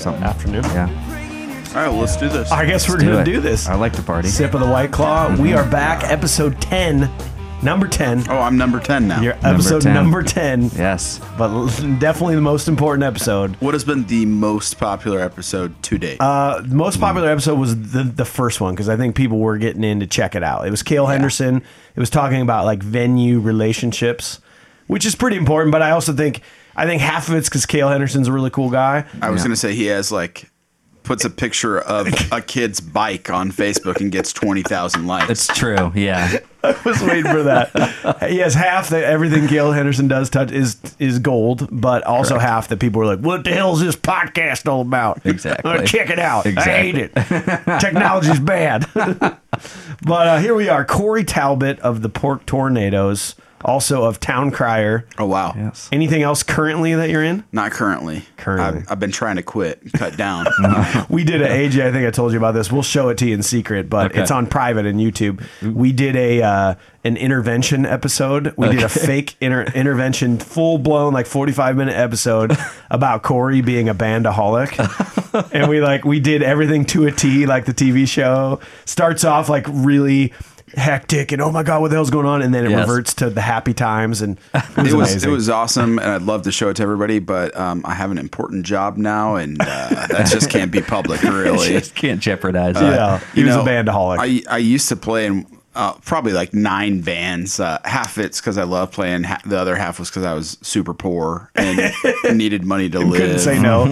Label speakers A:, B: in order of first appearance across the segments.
A: something.
B: Afternoon.
A: Yeah.
C: All right, well, let's do this.
B: I guess we're
A: Do
B: gonna do this.
A: I like to party.
B: Sip of the White Claw. We are back, episode ten, number ten.
C: Oh, I'm number 10 now.
B: Your episode
A: 10.
B: number ten.
A: Yes.
B: But definitely the most important episode.
C: What has been the most popular episode to date?
B: Uh, the most popular episode was the the first one because I think people were getting in to check it out. It was Kale Henderson. It was talking about like venue relationships, which is pretty important. But I also think I think half of it's because Kale Henderson's a really cool guy.
C: I was
A: yeah.
C: going to say he has like puts a picture of a kid's bike on Facebook and gets 20,000 likes.
A: It's true. Yeah.
B: I was waiting for that. he has half that everything Kale Henderson does touch is is gold, but also half that people are like, "What the hell is this podcast all about?"
A: Exactly.
B: Uh, check it out. I hate it. Technology's bad. but uh, here we are, Corey Talbot of the Pork Tornadoes, also of Town Crier.
C: oh, wow.
A: Yes.
B: Anything else currently that you're in?
C: Not currently.
B: Currently.
C: I've, I've been trying to quit, cut down.
B: We did a AJ. I think I told you about this. We'll show it to you in secret, but
A: Okay.
B: it's on private and YouTube. We did a uh, an intervention episode. We did a fake inter- intervention, full blown like forty five minute episode about Corey being a bandaholic, and we like we did everything to a T, like the TV show. Starts off like really hectic and oh my god what the hell's going on and then it
A: Yes.
B: reverts to the happy times and it was,
C: it was it was awesome, and I'd love to show it to everybody, but um, I have an important job now, and uh, that just can't be public, really.
A: Just can't jeopardize it.
B: yeah he
C: You
B: was
C: know,
B: a bandaholic
C: I I used to play in uh, probably like nine bands. Uh, half it's because I love playing. Ha- the other half was because I was super poor and needed money to live.
B: couldn't say no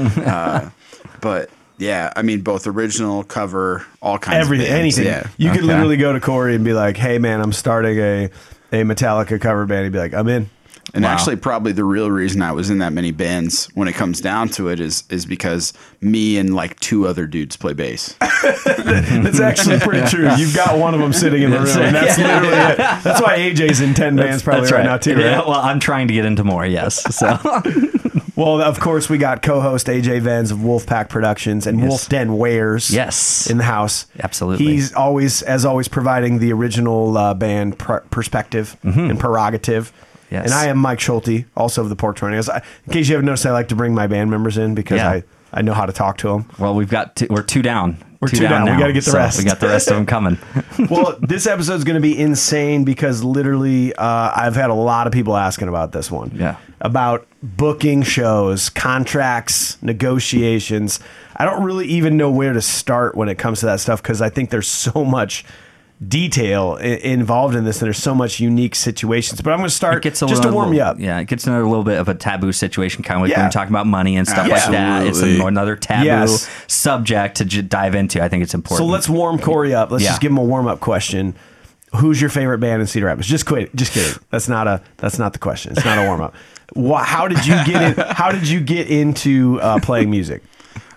C: But yeah, I mean both original, cover, all kinds
B: everything,
C: of bands.
B: anything.
C: Yeah.
B: You could literally go to Corey and be like, "Hey, man, I'm starting a a Metallica cover band." He'd be like, "I'm in."
C: And
A: Wow.
C: actually, probably the real reason I was in that many bands, when it comes down to it, is is because me and like two other dudes play bass.
B: That's actually pretty true. You've got one of them sitting in the room, and that's literally it. That's why AJ's in ten bands probably right,
A: right.
B: now too, right?
A: Yeah, well, I'm trying to get into more. Yes. So
B: Well, of course, we got co-host AJ Venz of Wolfpack Productions and Wolf Den Wares.
A: Yes.
B: in the house.
A: Absolutely.
B: He's always, as always, providing the original uh, band pr- perspective and prerogative.
A: Mm-hmm. Yes.
B: And I am Mike Schulte, also of the Pork Tornadoes. I, in case you haven't noticed, I like to bring my band members in because
A: Yeah.
B: I, I know how to talk to them.
A: well, we've got two, we're two down.
B: We're two down. We
A: now,
B: gotta get the
A: so
B: rest.
A: We got the rest of them coming.
B: well, this episode is going to be insane because literally, uh, I've had a lot of people asking about this one.
A: Yeah.
B: About booking shows, contracts, negotiations. I don't really even know where to start when it comes to that stuff because I think there's so much detail I- involved in this and there's so much unique situations. But I'm going to start
A: gets a
B: just to
A: little,
B: warm you up.
A: Yeah, it gets another little bit of a taboo situation, kind of like
B: Yeah.
A: when you're talking about money and stuff like that. It's another taboo
B: Yes.
A: subject to j- dive into. I think it's important.
B: So let's warm Corey up. Let's
A: Yeah.
B: just give him a warm up question. Who's your favorite band in Cedar Rapids? Just quit. Just kidding. That's not a. That's not the question. It's not a warm up. How did you get in? How did you get into uh, playing music?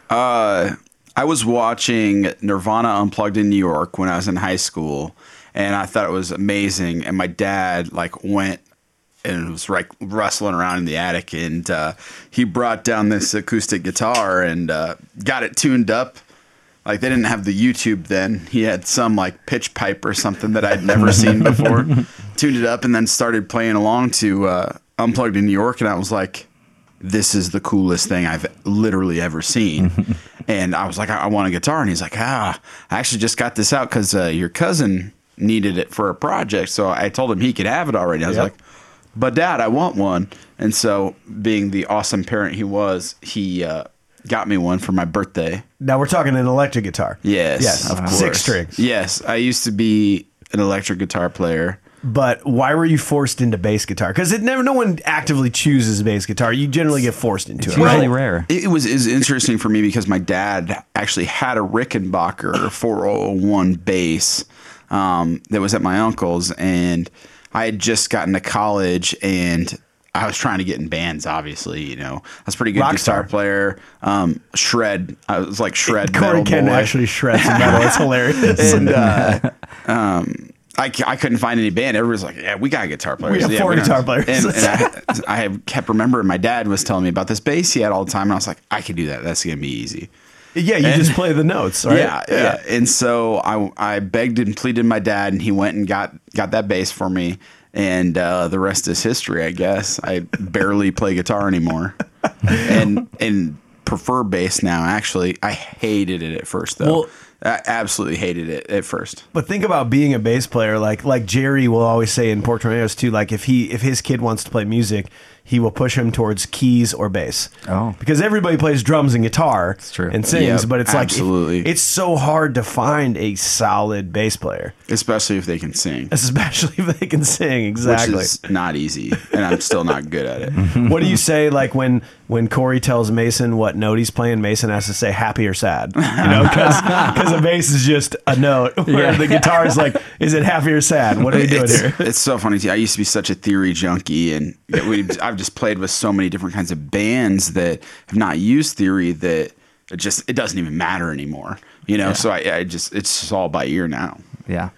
C: Uh, I was watching Nirvana Unplugged in New York when I was in high school, and I thought it was amazing. And my dad like went and was like rustling around in the attic, and uh, he brought down this acoustic guitar and uh, got it tuned up. Like they didn't have the YouTube then. He had some like pitch pipe or something that I'd never seen before. Tuned it up and then started playing along to uh, Unplugged in New York, and I was like, "This is the coolest thing I've literally ever seen." and I was like, I-, "I want a guitar," and he's like, "Ah, I actually just got this out because uh, your cousin needed it for a project." So I told him he could have it already. I was
B: Yep.
C: like, "But Dad, I want one." And so, being the awesome parent he was, he uh, got me one for my birthday.
B: Now we're talking an electric guitar.
C: Yes,
B: Yes.
C: of course.
B: Six strings.
C: Yes, I used to be an electric guitar player.
B: But why were you forced into bass guitar? Because it never. No one actively chooses bass guitar. You generally get forced into
A: It's
B: it.
A: really
B: right?
A: rare.
C: It, it was is interesting for me because my dad actually had a Rickenbacker 401 bass um, that was at my uncle's, and I had just gotten to college and. I was trying to get in bands, obviously. You know, I was a pretty good
B: Rockstar.
C: guitar player. Um, shred, I was like shred.
B: Corey
C: metal
B: can
C: boy.
B: actually shreds some metal. It's hilarious.
C: and uh, um, I, c- I couldn't find any band. Everyone's like, "Yeah, we got guitar players.
B: We have
C: yeah,
B: four
C: we got-"
B: guitar players.
C: And, and I, I have kept remembering my dad was telling me about this bass he had all the time, and I was like, I can do that. That's gonna be easy.
B: yeah, you just play the notes, right?
C: Yeah, yeah, And so I I begged and pleaded my dad, and he went and got got that bass for me. and uh, the rest is history. I guess I barely play guitar anymore, and and prefer bass now. Actually, I hated it at first though.
B: Well-
C: I absolutely hated it at first.
B: But think about being a bass player, like like Jerry will always say in Pork Tornadoes too. Like if he if his kid wants to play music, he will push him towards keys or bass.
A: Oh.
B: because everybody plays drums and guitar
A: true.
B: and sings,
C: Yep,
B: but it's like
C: absolutely.
B: if- it's so hard to find a solid bass player,
C: Especially if they can sing,
B: especially if they can sing. Exactly.
C: which is not easy, and I'm still not good at it.
B: what do you say like when when Corey tells Mason what note he's playing? Mason has to say happy or sad, you know, because a bass is just a note. Where
A: Yeah.
B: the guitar is like, is it happy or sad? What are we doing
C: it's,
B: here?
C: it's so funny. Too. I used to be such a theory junkie, and we, I've just played with so many different kinds of bands that have not used theory that it just it doesn't even matter anymore. You know, so I, I just it's just all by ear now.
A: Yeah.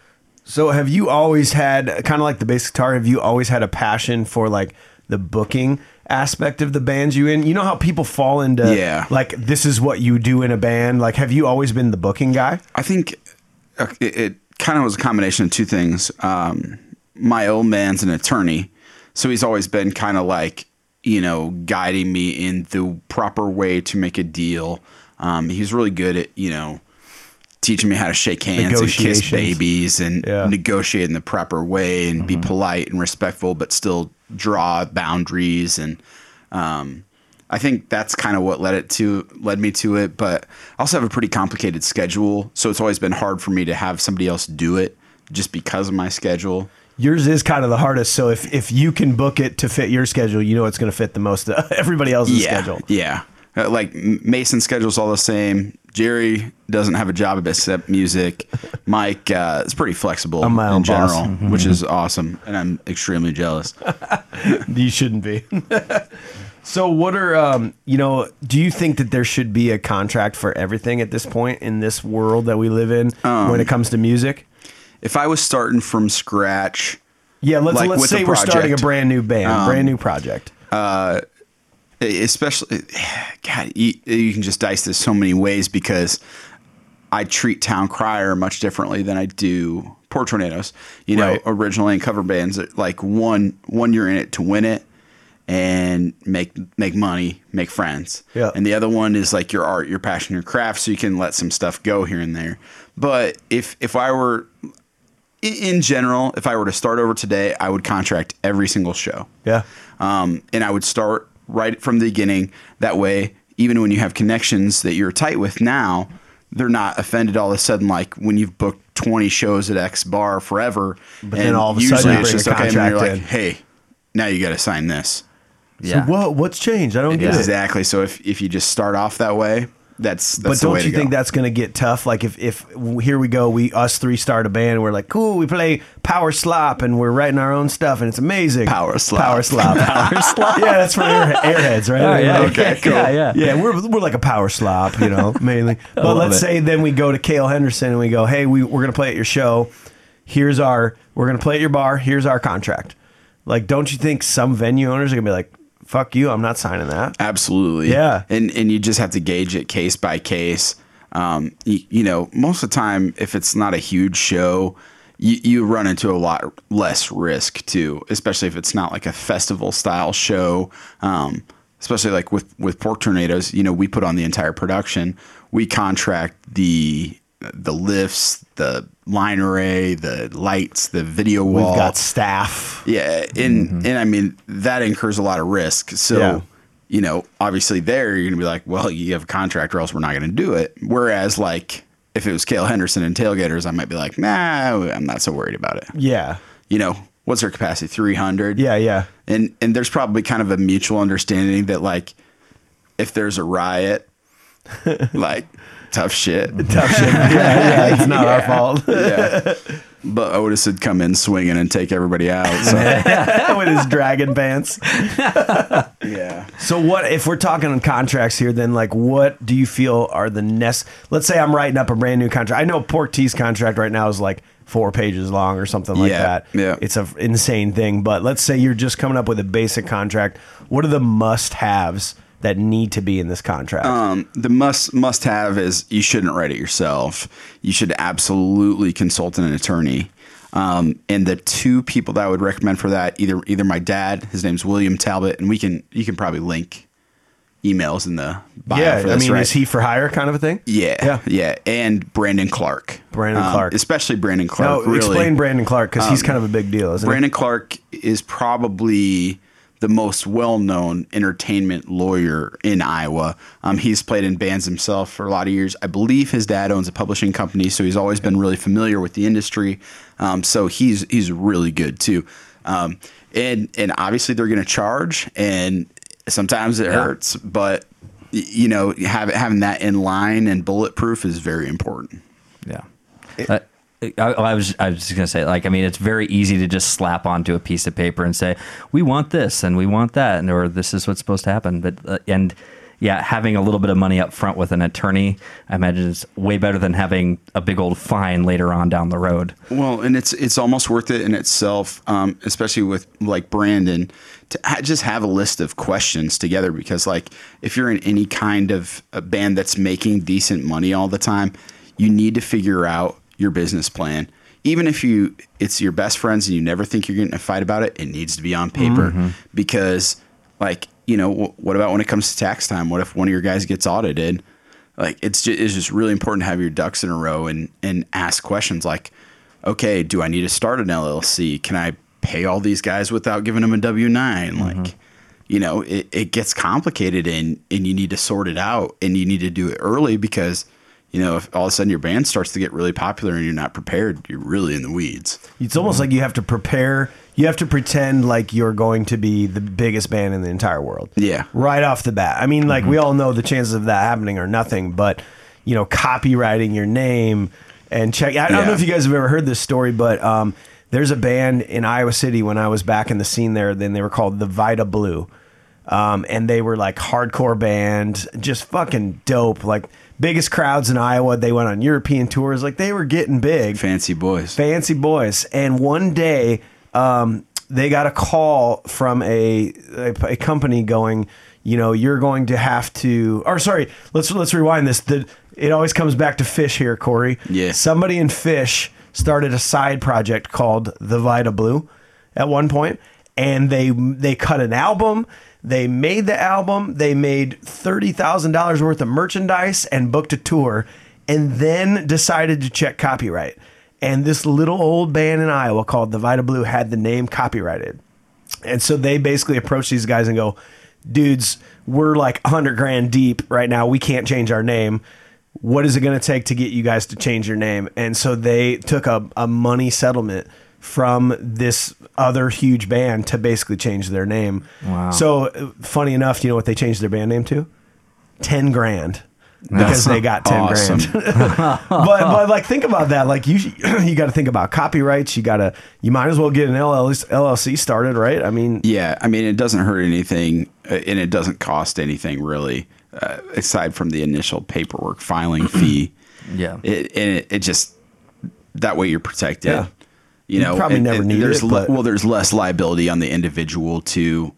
B: So have you always had kind of like the bass guitar? Have you always had a passion for like the booking aspect of the bands you in? You know how people fall into
C: Yeah.
B: like this is what you do in a band. Like, have you always been the booking guy?
C: I think uh, it, it kind of was a combination of two things. Um, my old man's an attorney, so he's always been kind of like you know guiding me in the proper way to make a deal. Um, he's really good at you know teaching me how to shake hands and kiss babies and
B: Yeah.
C: negotiate in the proper way and be polite and respectful, but still draw boundaries and. Um, I think that's kind of what led it to led me to it. But I also have a pretty complicated schedule, so it's always been hard for me to have somebody else do it just because of my schedule.
B: Yours is kind of the hardest. So if if you can book it to fit your schedule, you know it's going to fit the most everybody else's
C: yeah,
B: schedule.
C: yeah. Uh, Like Mason's schedule's all the same. Jerry doesn't have a job except music. Mike uh, is pretty flexible
B: I'm
C: in general, which is awesome, and I'm extremely jealous.
B: You shouldn't be. so what are um you know, do you think that there should be a contract for everything at this point in this world that we live in
C: Um,
B: when it comes to music?
C: If I was starting from scratch,
B: Yeah, let's
C: like
B: let's say we're starting a.
C: Um,
B: brand new band, brand new project.
C: Especially God, you, you can just dice this so many ways because I treat Town Crier much differently than I do Pork Tornadoes. You know,
B: Right.
C: originally in cover bands, like one one you're in it to win it and make make money, make friends.
B: Yeah.
C: And the other one is like your art, your passion, your craft, so you can let some stuff go here and there. But if if I were in- in general, if I were to start over today, I would contract every single show
B: Yeah.
C: um, and I would start right from the beginning. That way, even when you have connections that you're tight with now, they're not offended all of a sudden. Like when you've booked 20 shows at X bar forever,
B: But then all of a sudden you bring a
C: and then you're like,
B: in.
C: hey, now you got to sign this.
A: Yeah.
B: So what what's changed? I don't get it.
C: Exactly. So if if you just start off that way, that's that's
B: But
C: the
B: don't you
C: to
B: think
C: go.
B: that's going to get tough? Like if if here we go, we us three start a band, we're like, cool, we play Power Slop, and we're writing our own stuff, and it's amazing.
C: Power Slop.
B: Power Slop, Power Slop. Yeah, that's for air, Airheads, right?
A: Oh, yeah.
C: Okay, cool.
A: Yeah, yeah.
B: Yeah, we're, we're like a power slop, you know, mainly. But let's
A: it.
B: say then we go to Kale Henderson and we go, hey, we, we're going to play at your show. Here's our, we're going to play at your bar. Here's our contract. Like, don't you think some venue owners are going to be like, fuck you, I'm not signing that?
C: Absolutely.
B: Yeah.
C: And and you just have to gauge it case by case. Um, you, you know, most of the time, if it's not a huge show, you, you run into a lot less risk too, especially if it's not like a festival style show. Um, especially like with with Pork Tornadoes, you know, we put on the entire production. We contract the the lifts, the line array, the lights, the video wall.
B: We've got staff.
C: Yeah, and mm-hmm. and I mean that incurs a lot of risk. So,
B: Yeah.
C: you know, obviously there you're gonna be like, well, you have a contract, or else we're not gonna do it. Whereas, like, if it was Kale Henderson and Tailgaters, I might be like, nah, I'm not so worried about it.
B: Yeah.
C: You know, what's their capacity? Three hundred.
B: Yeah, yeah.
C: and and there's probably kind of a mutual understanding that like, if there's a riot, like tough shit.
B: Tough shit. Yeah, yeah. It's not our fault.
C: yeah. But Otis would come in swinging and take everybody out. So
B: With his dragon pants.
C: yeah.
B: So what if we're talking on contracts here? Then like, what do you feel are the nest? Let's say I'm writing up a brand new contract. I know Pork T's contract right now is like four pages long or something like
C: Yeah,
B: that.
C: yeah.
B: it's an insane thing. But let's say you're just coming up with a basic contract. What are the must-haves that need to be in this contract?
C: Um, the must must have is you shouldn't write it yourself. You should absolutely consult an attorney. Um, and the two people that I would recommend for that either either my dad, his name's William Talbot, and we can you can probably link emails in the bio
B: yeah,
C: for
B: I mean,
C: right?
B: is he for hire kind of a thing?
C: Yeah,
B: Yeah.
C: yeah, and Brandon Clark,
B: Brandon
C: Um,
B: Clark.
C: especially Brandon Clark. really,
B: explain Brandon Clark because he's kind of a big deal, isn't
C: Brandon Clark is probably the most well-known entertainment lawyer in Iowa. Um, he's played in bands himself for a lot of years. I believe his dad owns a publishing company, so he's always been really familiar with the industry. Um, so he's he's really good too. Um, and and obviously they're going to charge, and sometimes it hurts, but you know, have, having that in line and bulletproof is very important.
A: Yeah. Uh, I, I was I was just gonna say like I mean it's very easy to just slap onto a piece of paper and say we want this and we want that and or this is what's supposed to happen but uh, and yeah having a little bit of money up front with an attorney I imagine is way better than having a big old fine later on down the road.
C: Well, and it's it's almost worth it in itself, um, especially with like Brandon, to just have a list of questions together. Because like if you're in any kind of a band that's making decent money all the time, you need to figure out your business plan. Even if you it's your best friends and you never think you're getting in a fight about it, it needs to be on paper mm-hmm. because like you know wh- what about when it comes to tax time? What if one of your guys gets audited? like it's just, it's just really important to have your ducks in a row and and ask questions like okay do i need to start an llc can i pay all these guys without giving them a w9 mm-hmm. like you know it, it gets complicated and and you need to sort it out and you need to do it early because you know if all of a sudden your band starts to get really popular and you're not prepared you're really in the weeds
B: It's almost like you have to prepare. You have to pretend like you're going to be the biggest band in the entire world.
C: Yeah.
B: Right off the bat. I mean, like we all know the chances of that happening are nothing, but you know, copywriting your name and check. I don't
C: Yeah.
B: know if you guys have ever heard this story, but um, there's a band in Iowa City when I was back in the scene there. Then they were called the Vida Blue. Um, and they were like hardcore band, just fucking dope. Like biggest crowds in Iowa. They went on European tours. Like they were getting big
C: fancy boys
B: fancy boys. And one day, um, they got a call from a, a a company going, you know, you're going to have to. Or sorry, let's let's rewind this. The it always comes back to Phish here, Corey.
C: Yeah.
B: Somebody in Phish started a side project called the Vida Blue at one point, and they they cut an album. They made the album. They made thirty thousand dollars worth of merchandise and booked a tour, and then decided to check copyright. And this little old band in Iowa called the Vida Blue had the name copyrighted. And so they basically approached these guys and go, dudes, we're like 100 grand deep right now. We can't change our name. What is it going to take to get you guys to change your name? And so they took a, a money settlement from this other huge band to basically change their name.
A: Wow.
B: So uh, funny enough, you know what they changed their band name to? 10 grand. Because they got 10
C: awesome.
B: grand. but but like think about that. Like you you got to think about copyrights. You got to you might as well get an LLC, LLC started, right? I mean,
C: Yeah, I mean, it doesn't hurt anything, uh, and it doesn't cost anything really, uh, aside from the initial paperwork filing fee.
A: Yeah.
C: it, and it, it just that way you're protected.
B: Yeah.
C: You
B: You
C: know,
B: probably
C: and-
B: never
C: and
B: need
C: there's
B: it,
C: le- well, there's less liability on the individual too.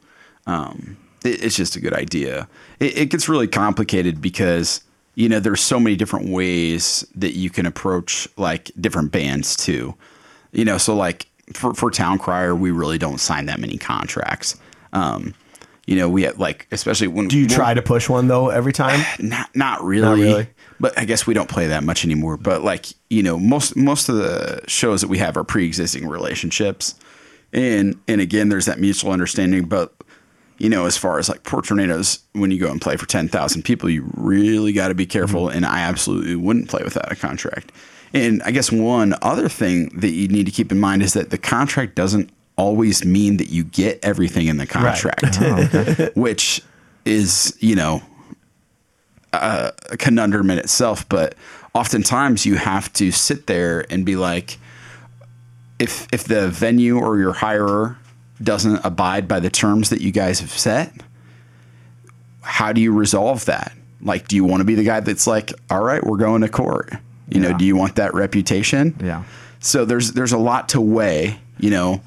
C: Um, it, it's just a good idea. It, it gets really complicated because you know there's so many different ways that you can approach like different bands too. You know, so like for for Town Crier, we really don't sign that many contracts. Um, you know, we have like especially when
B: do you
C: when-
B: try to push one though every time?
C: not not really.
B: really?
C: But I guess we don't play that much anymore. But like you know, most most of the shows that we have are pre-existing relationships, and and again, there's that mutual understanding. But you know, as far as like Pork Tornadoes, when you go and play for ten thousand people, you really got to be careful. Mm-hmm. And I absolutely wouldn't play without a contract. And I guess one other thing that you need to keep in mind is that the contract doesn't always mean that you get everything in the contract, oh, which is you know a conundrum in itself, but oftentimes you have to sit there and be like, if if the venue or your hirer doesn't abide by the terms that you guys have set, how do you resolve that? Like, do you want to be the guy that's like, all right, we're going to court? You know, do you want that reputation?
A: Yeah.
C: So there's there's a lot to weigh. You know,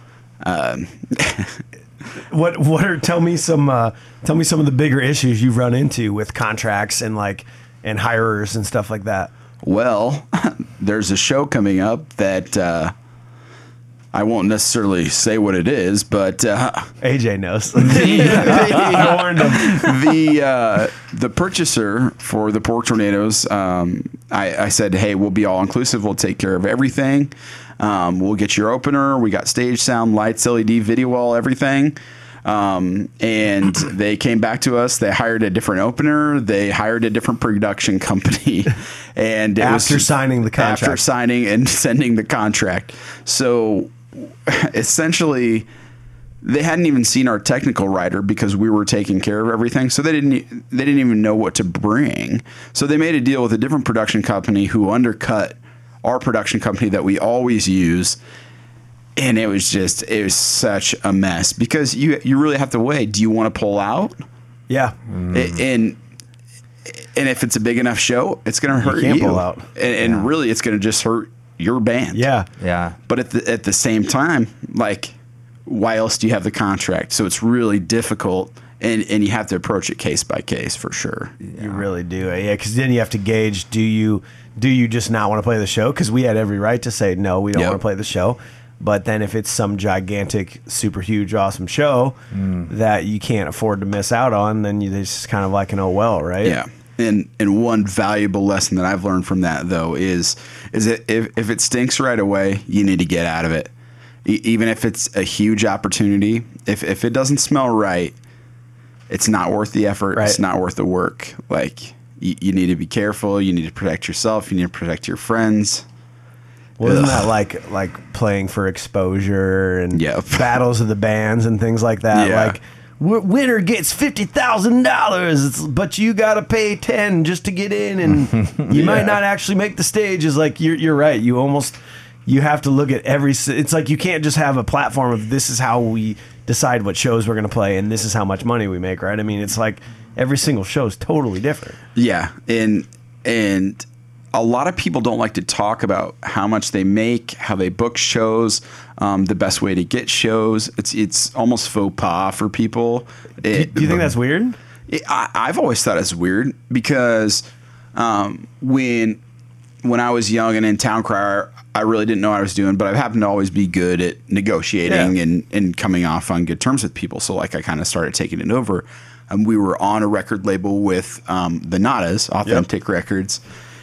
C: um,
B: What what are tell me some uh, tell me some of the bigger issues you've run into with contracts and like and hirers and stuff like that.
C: Well, there's a show coming up that uh, I won't necessarily say what it is, but uh,
B: AJ knows. Him.
C: the uh, the purchaser for the pork tornadoes, um, I, I said, hey, we'll be all inclusive. We'll take care of everything. Um, we'll get your opener. We got stage sound, lights, LED, video wall, everything. Um, and they came back to us. They hired a different opener. They hired a different production company, and it
B: After
C: was,
B: signing the contract, After
C: signing and sending the contract. So essentially, they hadn't even seen our technical rider because we were taking care of everything. So they didn't they didn't even know what to bring. So they made a deal with a different production company who undercut our production company that we always use. And it was just it was such a mess because you you really have to weigh. Do you want to pull out?
B: Yeah.
C: A- And and if it's a big enough show, it's going to hurt you.
B: can't pull out.
C: And, and really, it's going to just hurt your band.
B: Yeah.
A: Yeah.
C: But at the at the same time, like, why else do you have the contract? So it's really difficult, and and you have to approach it case by case for sure.
B: You really do. Eh? Yeah, because then you have to gauge do you do you just not want to play the show? Because we had every right to say no, we don't
C: Yep.
B: want to play the show. But then if it's some gigantic, super huge, awesome show mm. that you can't afford to miss out on, then you it's just kind of like an oh well, right?
C: Yeah. And and one valuable lesson that I've learned from that though is is that if if it stinks right away, you need to get out of it. E- even if it's a huge opportunity, if if it doesn't smell right, it's not worth the effort. It's not worth the work. Like you, you need to be careful. You need to protect yourself. You need to protect your friends.
B: Well, isn't
C: Ugh.
B: that like like playing for exposure and
C: Yep.
B: battles of the bands and things like that?
C: Yeah.
B: Like w- winner gets fifty thousand dollars, but you got to pay ten just to get in, and you might not actually make the stage. Is like you're you're right. You almost you have to look at every. It's like you can't just have a platform of this is how we decide what shows we're going to play and this is how much money we make. Right? I mean, it's like every single show is totally different.
C: Yeah, and and a lot of people don't like to talk about how much they make, how they book shows, um, the best way to get shows. It's it's almost faux pas for people.
B: Do,
C: It-
B: do you think that's weird?
C: it- I, I've always thought it's weird because um, when when I was young and in town crier, I really didn't know what I was doing, but I happened to always be good at negotiating
B: Yeah.
C: and, and coming off on good terms with people. So like I kind of started taking it over. And we were on a record label with um, the Nadas, Authentic Records.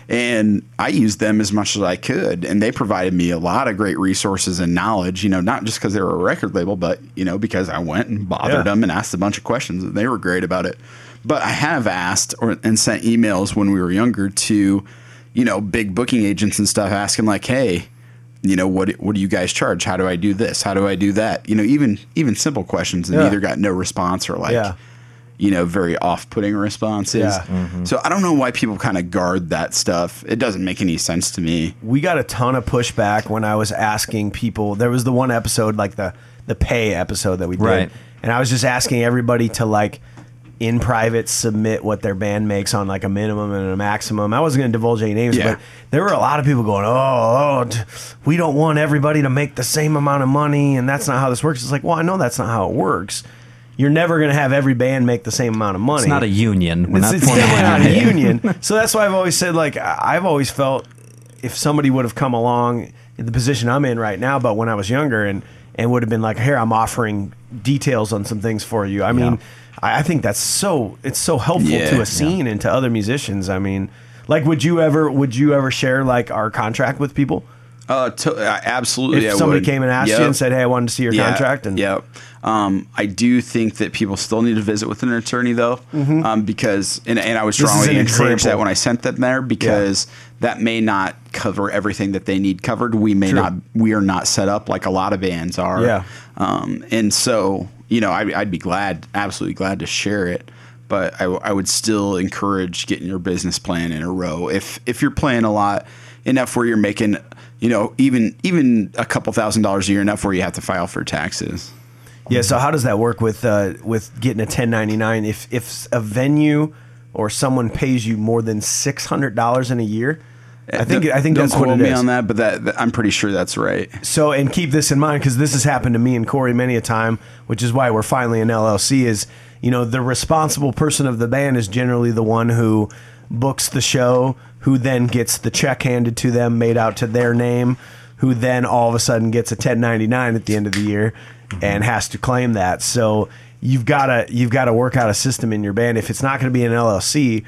C: And I used them as much as I could, and they provided me a lot of great resources and knowledge. You know, not just because they were a record label, but you know because I went and bothered
B: Yeah.
C: them and asked a bunch of questions, and they were great about it. But I have asked or and sent emails when we were younger to, you know, big booking agents and stuff, asking like, "Hey, you know, what what do you guys charge? How do I do this? How do I do that?" You know, even even simple questions, and
B: Yeah.
C: either got no response or like,
B: Yeah.
C: you know, very off-putting responses.
B: Yeah. Mm-hmm.
C: So I don't know why people kind of guard that stuff. It doesn't make any sense to me.
B: we got a ton of pushback when I was asking people. There was the one episode, like the the pay episode that we did,
A: Right.
B: and I was just asking everybody to like in private submit what their band makes on like a minimum and a maximum. I wasn't going to divulge any names,
C: Yeah.
B: but there were a lot of people going, "Oh, oh, we don't want everybody to make the same amount of money, and that's not how this works." It's like, well, I know that's not how it works. You're never going to have every band make the same amount of money.
A: It's not a union. We're
B: It's,
A: not
B: it's definitely not a
A: union.
B: So that's why I've always said, like, I've always felt if somebody would have come along in the position I'm in right now, but when I was younger and and would have been like, here, I'm offering details on some things for you. I mean, I, I think that's so it's so helpful
C: Yeah,
B: to a scene and to other musicians. I mean, like, would you ever would you ever share like our contract with people?
C: Uh, to, uh absolutely.
B: If
C: I
B: somebody
C: would.
B: came and asked
C: Yep.
B: you and said, "Hey, I wanted to see your contract," and
C: Yep. Um, I do think that people still need to visit with an attorney though, um, because and, and I was
B: Mm-hmm.
C: Strongly
B: an
C: encouraged that when I sent them there because that may not cover everything that they need covered. We may
B: True.
C: not. We are not set up like a lot of bands are.
B: Yeah.
C: Um, and so you know, I, I'd be glad, absolutely glad to share it. But I, I would still encourage getting your business plan in a row. If if you're playing a lot enough where you're making, you know, even even a couple thousand dollars a year enough where you have to file for taxes.
B: Yeah. So how does that work with uh, with getting a 1099? If if a venue or someone pays you more than six hundred dollars in a year, I think I think
C: don't
B: that's what
C: quote
B: it
C: me
B: is.
C: on that, but that, that- I'm pretty sure that's right.
B: So and keep this in mind because this has happened to me and Corey many a time, which is why we're finally an LLC. Is you know the responsible person of the band is generally the one who books the show, who then gets the check handed to them, made out to their name. who then all of a sudden gets a 1099 at the end of the year and has to claim that. So you've got to you've got to work out a system in your band. If it's not going to be an LLC,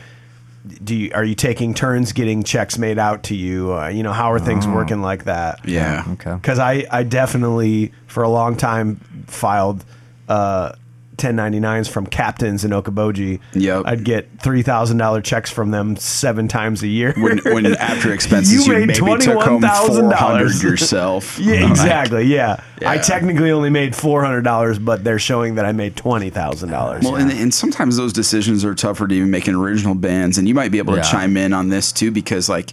B: do you, are you taking turns getting checks made out to you? Uh, you know, how are things working like that?
C: Yeah.
A: Okay.
B: Because I, I definitely, for a long time, filed uh, 1099s from captains in Okoboji.
C: Yep.
B: I'd get $3,000 checks from them seven times a year.
C: When, when after expenses
B: You
C: you,
B: made
C: maybe took home
B: $21,000.
C: 400 yourself.
B: yeah, exactly. Yeah. I technically only made $400, but they're showing that I made $20,000.
C: Well, and, and sometimes those decisions are tougher to even make in original bands, and you might be able to
A: Yeah.
C: chime in on this too, because like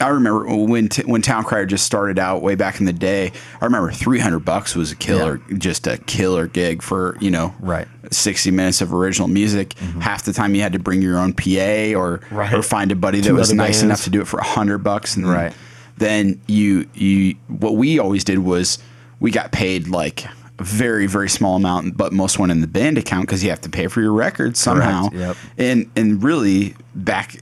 C: I remember when t- when Town Crier just started out way back in the day. I remember three hundred bucks was a killer, just a killer gig for you know
A: Right.
C: sixty minutes of original music. Mm-hmm. Half the time you had to bring your own PA or
B: Right.
C: or find a buddy that
B: Two
C: was nice
B: bands.
C: enough to do it for a hundred bucks, and
A: Right.
C: then you you what we always did was we got paid like a very very small amount but most went in the band account because you have to pay for your records somehow
A: Yep.
C: and and really back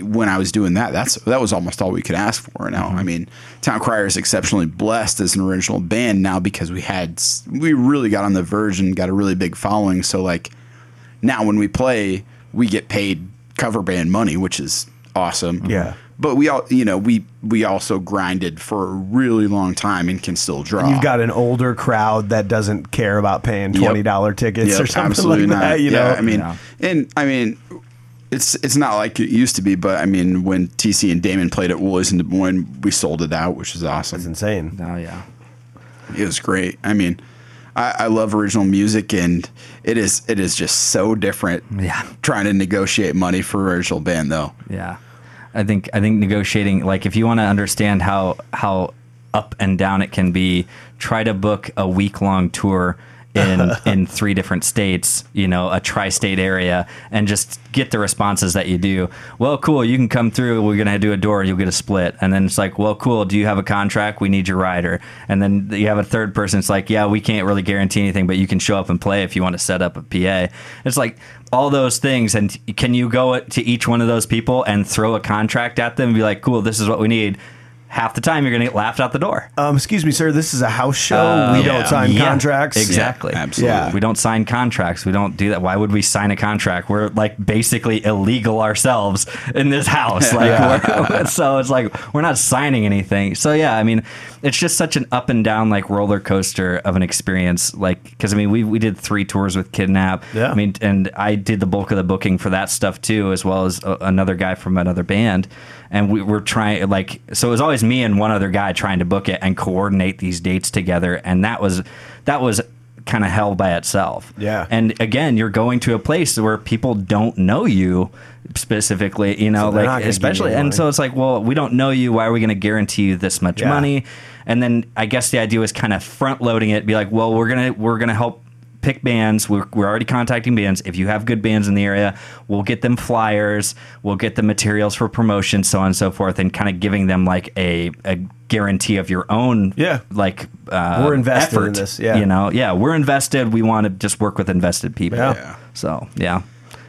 C: when I was doing that that's that was almost all we could ask for now
A: Mm-hmm.
C: I mean Town Crier is exceptionally blessed as an original band now because we had we really got on the verge and got a really big following so like now when we play we get paid cover band money which is awesome
B: Yeah.
C: but we all you know we we also grinded for a really long time and can still draw
B: You've got an older crowd that doesn't care about paying twenty dollar tickets
C: Yep,
B: or something
C: absolutely
B: like
C: not.
B: that. You
C: yeah,
B: know,
C: I mean,
A: Yeah.
C: and I mean, it's it's not like it used to be, but I mean, when TC and Damon played at Woolies and when we sold it out, which is awesome.
B: it's
C: awesome,
B: insane.
A: Oh yeah.
C: it was great. I mean, I, I love original music, and it is it is just so different.
A: Yeah.
C: trying to negotiate money for original band though.
A: Yeah, I think I think negotiating like if you want to understand how how up and down it can be, try to book a week long tour in in three different states, you know, a tri-state area, and just get the responses that you do. Well, cool, you can come through. We're gonna do a door. You'll get a split, and then it's like, well, cool. Do you have a contract? We need your rider. And then you have a third person. It's like, yeah, we can't really guarantee anything, but you can show up and play if you want to set up a PA. It's like all those things. And can you go to each one of those people and throw a contract at them and be like, cool, this is what we need? Half the time you're going to get laughed out the door.
B: Um, excuse me, sir. This is a house show.
A: Uh,
B: we
C: yeah.
B: don't sign
A: Yeah,
B: contracts.
A: Exactly.
C: Yeah, absolutely.
B: Yeah.
A: We don't sign contracts. We don't do that. Why would we sign a contract? We're like basically illegal ourselves in this house. Like, we're, so it's like we're not signing anything. So yeah, I mean, it's just such an up and down like roller coaster of an experience. Like, because I mean, we we did three tours with Kidnap.
B: Yeah.
A: I mean, and I did the bulk of the booking for that stuff too, as well as a, another guy from another band. And we were trying like so it was always me and one other guy trying to book it and coordinate these dates together, and that was that was kind of hell by itself.
B: Yeah.
A: And again, you're going to a place where people don't know you specifically, you know,
B: So
A: like especially and so it's like, well, we don't know you, why are we going to guarantee you this much
B: Yeah.
A: money? And then I guess the idea was kind of front loading it, be like, well, we're going to we're going to help pick bands. We're, we're already contacting bands. If you have good bands in the area, we'll get them flyers, we'll get the materials for promotion, so on and so forth, and kind of giving them like a, a guarantee of your own
B: Yeah.
A: like uh,
B: We're invested in this, yeah.
A: you know, yeah, we're invested. We want to just work with invested people.
B: Yeah.
C: Yeah.
A: So yeah,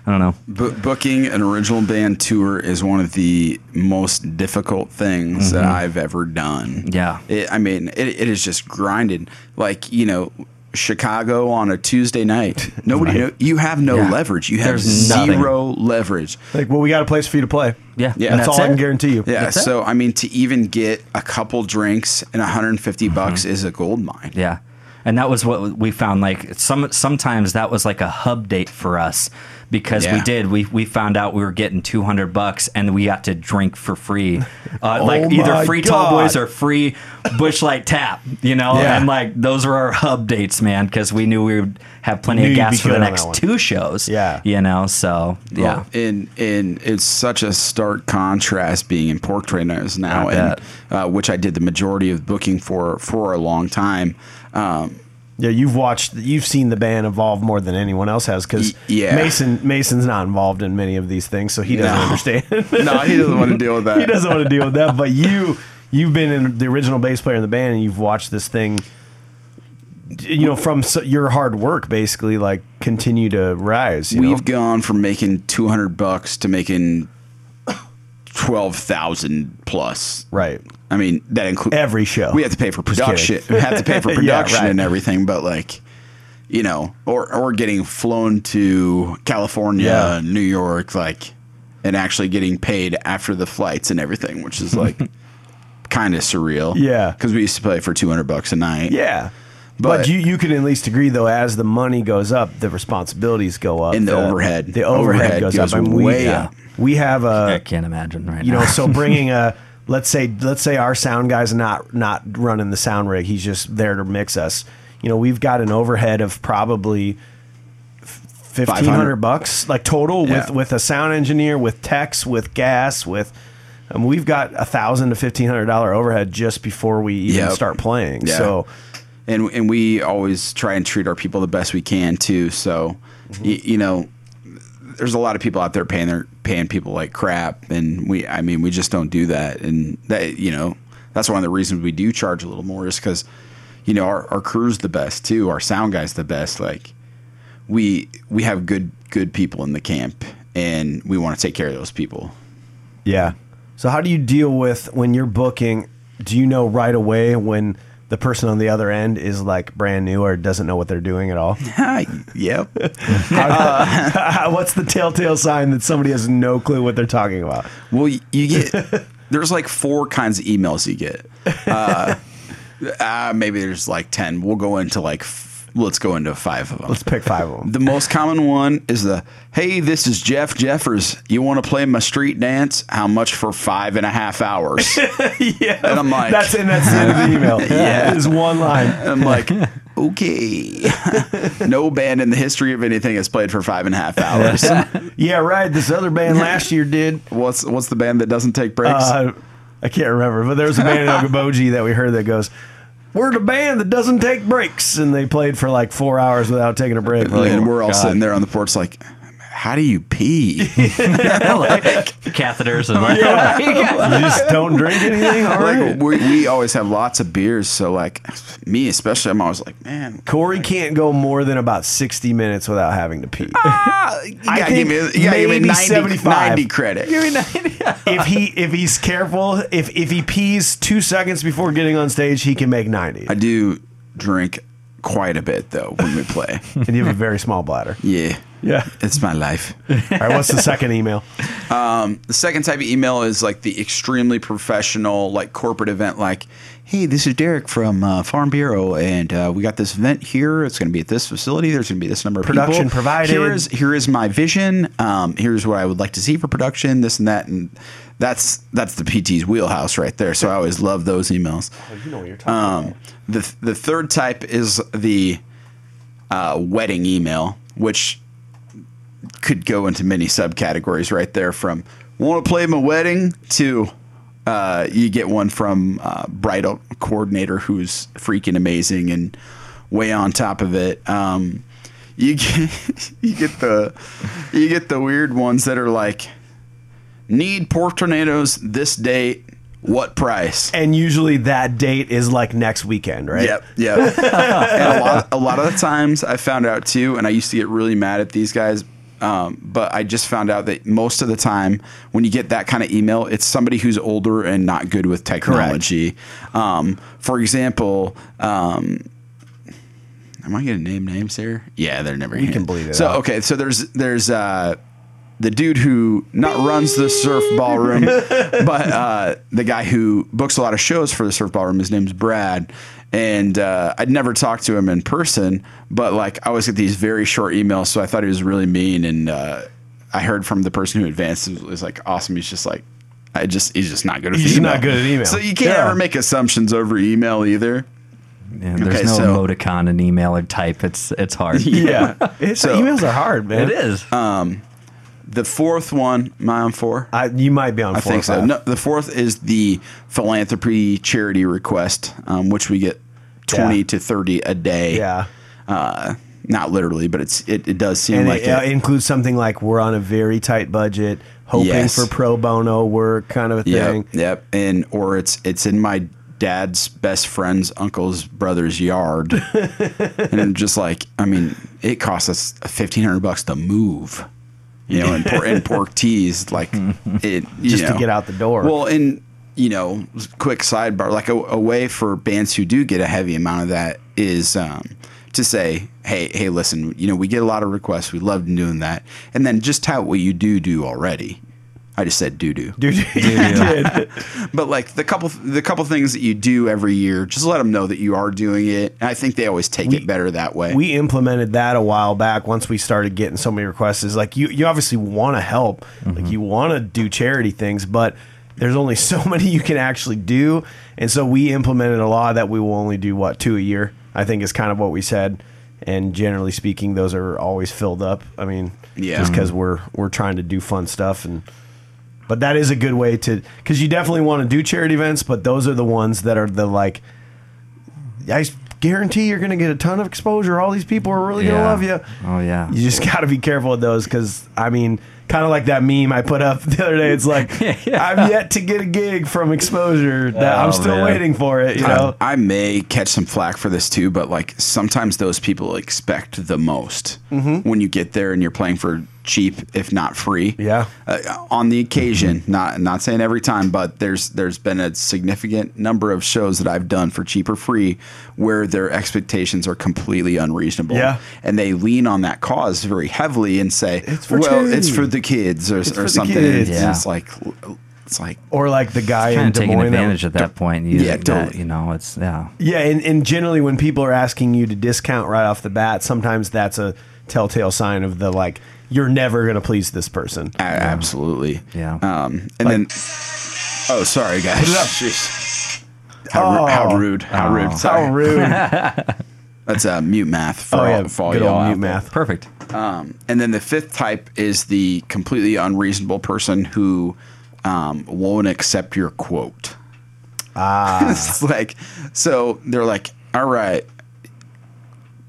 A: I don't know.
C: Bu- booking an original band tour is one of the most difficult things that mm-hmm. I've ever done.
A: Yeah.
C: It, I mean, it, it is just grinding. Like, you know, Chicago on a Tuesday night. Nobody, know, you have no
A: Yeah.
C: leverage. You have
A: There's nothing.
C: zero leverage.
B: Like, well, we got a place for you to play.
A: Yeah,
C: Yeah.
A: and
B: That's, all I can guarantee you.
C: Yeah.
A: That's it.
C: So, I mean, to even get a couple drinks and 150 mm-hmm. bucks is a gold mine.
A: Yeah. And that was what we found. Like some sometimes that was like a hub date for us because we did we we found out we were getting two hundred bucks and we got to drink for free, uh, like
B: Oh
A: either
B: my
A: free tall boys or free Busch Light tap. You know,
B: Yeah.
A: and like those were our hub dates, man, because we knew we would have plenty of gas for the next two shows.
B: Yeah.
A: you know. So yeah,
C: Well, and and it's such a stark contrast being in Pork Tornadoes now,
A: I
C: and uh, which I did the majority of booking for for a long time. Um,
B: Yeah, you've watched, you've seen the band evolve more than anyone else has because
C: yeah.
B: Mason Mason's not involved in many of these things, so he doesn't
C: No.
B: understand.
C: no, he doesn't want to deal with that.
B: he doesn't want to deal with that. But you, you've been in the original bass player in the band, and you've watched this thing. You know, from s- your hard work, basically, like continue to rise.
C: We've
B: know?
C: gone from making two hundred bucks to making twelve thousand plus.
B: Right.
C: I mean, that includes
B: Every show.
C: We have to pay for production. we have to pay for
B: Yeah,
C: production
B: right.
C: and everything, but like, you know, or or getting flown to California,
B: Yeah.
C: New York, like, and actually getting paid after the flights and everything, which is like kind of surreal.
B: Yeah.
C: because we used to play for two hundred bucks a night.
B: Yeah. But,
C: But-
B: you, you can at least agree though, as the money goes up, the responsibilities go up,
C: And the overhead.
B: the overhead,
C: Overhead
B: goes,
C: goes
B: up. I mean, we,
C: way up.
B: We have a I
A: can't imagine right
B: you know, so bringing a, let's say, let's say our sound guy's not not running the sound rig, he's just there to mix us. You know, we've got an overhead of probably fifteen hundred bucks, like total
C: Yeah.
B: with with a sound engineer, with techs, with gas, with. Um, we've got a thousand to fifteen hundred dollar overhead just before we even
C: Yep.
B: start playing.
C: Yeah.
B: So
C: and and we always try and treat our people the best we can too. So, mm-hmm. y- you know, there's a lot of people out there paying their paying people like crap, and we, I mean, we just don't do that. And that, you know, that's one of the reasons we do charge a little more is because, you know, our our crew's the best too. Our sound guy's the best. Like, we we have good good people in the camp, and we want to take care of those people.
B: Yeah. So how do you deal with when you're booking? Do you know right away when the person on the other end is like brand new or doesn't know what they're doing at all?
C: yep.
B: What's the telltale sign that somebody has no clue what they're talking about?
C: Well, you get there's like four kinds of emails you get. Uh, uh, maybe there's like ten. We'll go into like f- let's go into five of them.
B: Let's pick five of them.
C: The most common one is the Hey, this is Jeff Jeffers. You want to play my street dance? How much for five and a half hours?
B: yeah.
C: And I'm like-
B: that's and that's the end of the email.
C: Yeah.
B: Is one line.
C: I'm like, okay. no band in the history of anything has played for five and a half hours.
B: Yeah, right. This other band last year did.
C: What's what's the band that doesn't take breaks?
B: Uh, I can't remember, but there was a band in Okoboji that we heard that goes, "We're the band that doesn't take breaks," and they played for like four hours without taking a break. Like,
C: and we're all
A: God.
C: sitting there on the porch like, how do you pee?
A: catheters and like,
B: you just don't drink anything. All right.
C: like we, we always have lots of beers, so like me especially, I'm always like, man,
B: Corey can't go more than about sixty minutes without having to pee.
C: ah, you gotta
B: think
C: give me, you gotta give me 90,
B: 75.
C: 90 credit.
B: if he if he's careful, if if he pees two seconds before getting on stage, he can make ninety.
C: I do drink quite a bit though when we play.
B: and you have a very small bladder.
C: yeah,
B: Yeah.
C: it's my life.
B: All right. What's the second email?
C: The second type of email is like the extremely professional, like corporate event, like, hey, this is Derek from uh, Farm Bureau, and uh, we got this event here. It's going to be at this facility. There's going to be this number of
B: Production
C: people.
B: provided.
C: Here is here is my vision. Um, here's what I would like to see for production. This and that, and that's that's the PT's wheelhouse right there. So I always love those emails.
B: You know what you're talking
C: Um, the the third type is the uh, wedding email, which could go into many subcategories right there. From want to play my wedding to uh, you get one from uh, bridal coordinator who's freaking amazing and way on top of it. Um, you get you get the you get the weird ones that are like need pork tornadoes this date. What price?
B: And usually that date is like next weekend, right?
C: Yep, yep. and a lot, a lot of the times I found out too, and I used to get really mad at these guys. Um, but I just found out that most of the time, when you get that kind of email, it's somebody who's older and not good with technology. Um, for example, um, am I going to name names here? Yeah, they're never.
B: You can believe it
C: So
B: out.
C: okay, so there's there's uh, the dude who not runs the surf ballroom, but uh, the guy who books a lot of shows for the surf ballroom. His name's Brad, and uh, I'd never talked to him in person, but like I always get these very short emails, so I thought he was really mean. And uh, I heard from the person who advanced it was like awesome. He's just like. I just he's just not good at
B: He's just
C: email.
B: not good at email.
C: So you can't
B: Yeah.
C: ever make assumptions over email either.
A: Yeah, there's
C: Okay,
A: no
C: so-
A: emoticon in email or type. It's it's hard.
B: Yeah. It's,
C: So-
B: emails are hard, man.
A: It is.
C: Um, The fourth one, am I on four?
B: I, you might be on
C: I
B: four
C: think
B: or
C: so. No, the fourth is the philanthropy charity request, um, which we get twenty
B: Yeah.
C: to thirty a day.
B: Yeah.
C: Uh, not literally, but it's it, it does seem
B: And
C: like
B: it, uh,
C: it.
B: includes something like we're on a very tight budget, hoping
C: Yes.
B: for pro bono work, kind of a thing.
C: Yep, yep. And or it's it's in my dad's best friend's uncle's brother's yard, and just like I mean, it costs us fifteen hundred bucks to move. you know, and, por- and pork teas, like it, you
B: Just to get out the door.
C: Well, and you know, quick sidebar, like a, a way for bands who do get a heavy amount of that is um, to say, hey, hey, listen, you know, we get a lot of requests. We love doing that, and then just tout what you do do already. I just said do do.
B: Dude, you did.
C: But like the couple the couple things that you do every year, just let them know that you are doing it. And I think they always take it better that way.
B: we implemented that a while back once we started getting so many requests is like you you obviously want to help like you want to do charity things but there's only so many you can actually do and so we implemented a law that we will only do what two a year i think is kind of what we said and generally speaking those are always filled up i mean
C: Yeah.
B: just because we're we're trying to do fun stuff and but that is a good way to because you definitely want to do charity events but those are the ones that are the like I guarantee you're going to get a ton of exposure. All these people are really going to love you.
A: Oh, yeah.
B: You just got to be careful with those because, I mean, kind of like that meme I put up the other day. It's like, I'm yet to get a gig from exposure. That I'm
A: Oh,
B: still
A: man.
B: waiting for it, you know?
C: I, I may catch some flack for this too, but like sometimes those people expect the most mm-hmm. when you get there and you're playing for cheap, if not free.
B: Yeah.
C: Uh, on the occasion, not not saying every time, but there's there's been a significant number of shows that I've done for cheap or free where their expectations are completely unreasonable.
B: Yeah.
C: and they lean on that cause very heavily and say,
B: It's for
C: "Well, it's for the kids" or,
B: for
C: or something.
B: kids.
C: It's
A: Yeah.
C: just like it's like
B: Or like the guy in
A: kind
B: Des
A: of taking
B: Moines.
A: advantage at that point. You,
C: Yeah,
A: that,
C: totally.
A: You know, it's yeah.
B: Yeah, and, and generally when people are asking you to discount right off the bat, sometimes that's a telltale sign of the like, you're never going to please this person.
C: A- Absolutely.
A: Yeah.
C: Um, and then, oh, sorry, guys.
B: Put it up.
C: Jeez. How, ru- how
B: Oh.
C: rude. How rude.
B: How
C: Sorry.
B: rude.
C: That's uh, mute math for
B: oh,
C: all, for all
B: Good
C: y'all
B: old mute math.
A: Perfect.
C: Um, and then the fifth type is the completely unreasonable person who um, won't accept your quote. Ah. it's like, so they're like, all right,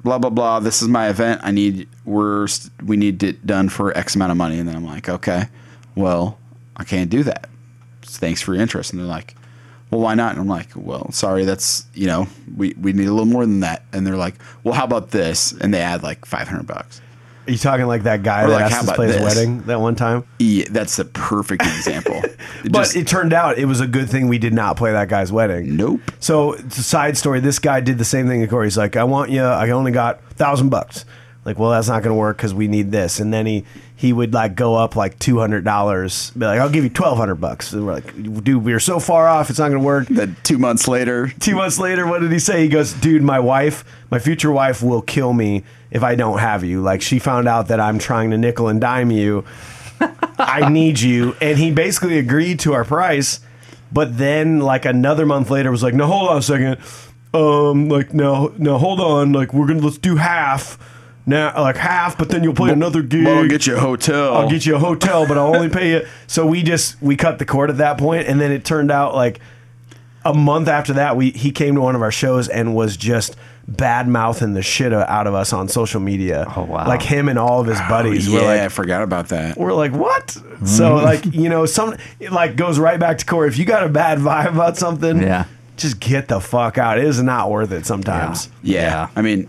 C: blah, blah, blah. This is my event. I need, we're, we need it done for X amount of money. And then I'm like, okay, well, I can't do that. Thanks for your interest. And they're like, well, why not? And I'm like, well, sorry, that's, you know, we, we need a little more than that. And they're like, well, how about this? And they add like 500 bucks.
B: Are you talking like that guy
C: Or
B: that
C: like, how
B: asked us to play his wedding that one time?
C: Yeah, that's the perfect example. It
B: But
C: just-
B: it turned out it was a good thing we did not play that guy's wedding.
C: nope.
B: So side story. This guy did the same thing to Corey. He's like, I want you. I only got thousand bucks. Like, well, that's not going to work because we need this. And then he he would like go up like two hundred dollars. Be like, I'll give you twelve hundred bucks. And we're like, dude, we're so far off. It's not going to work.
C: Then two months later,
B: Two months later, what did he say? He goes, dude, my wife, my future wife, will kill me if I don't have you. Like, she found out that I'm trying to nickel and dime you. I need you. And he basically agreed to our price. But then, like, another month later, was like, no, hold on a second. Um, like, no, no, hold on. Like, we're to, let's do half. Now, like half, but then you'll play another gig.
C: I'll get you a hotel.
B: I'll get you a hotel, but I'll only pay you. So we just we cut the cord at that point, and then it turned out like a month after that, we he came to one of our shows and was just bad mouthing the shit out of us on social media.
A: Oh, wow.
B: Like him and all of his buddies
C: yeah,
B: were
C: I forgot about that.
B: We're like, what? So,
A: Mm-hmm.
B: like, you know, some it like goes right back to core. If you got a bad vibe about something,
A: Yeah.
B: Just get the fuck out. It is not worth it sometimes.
C: Yeah.
A: Yeah.
C: I mean,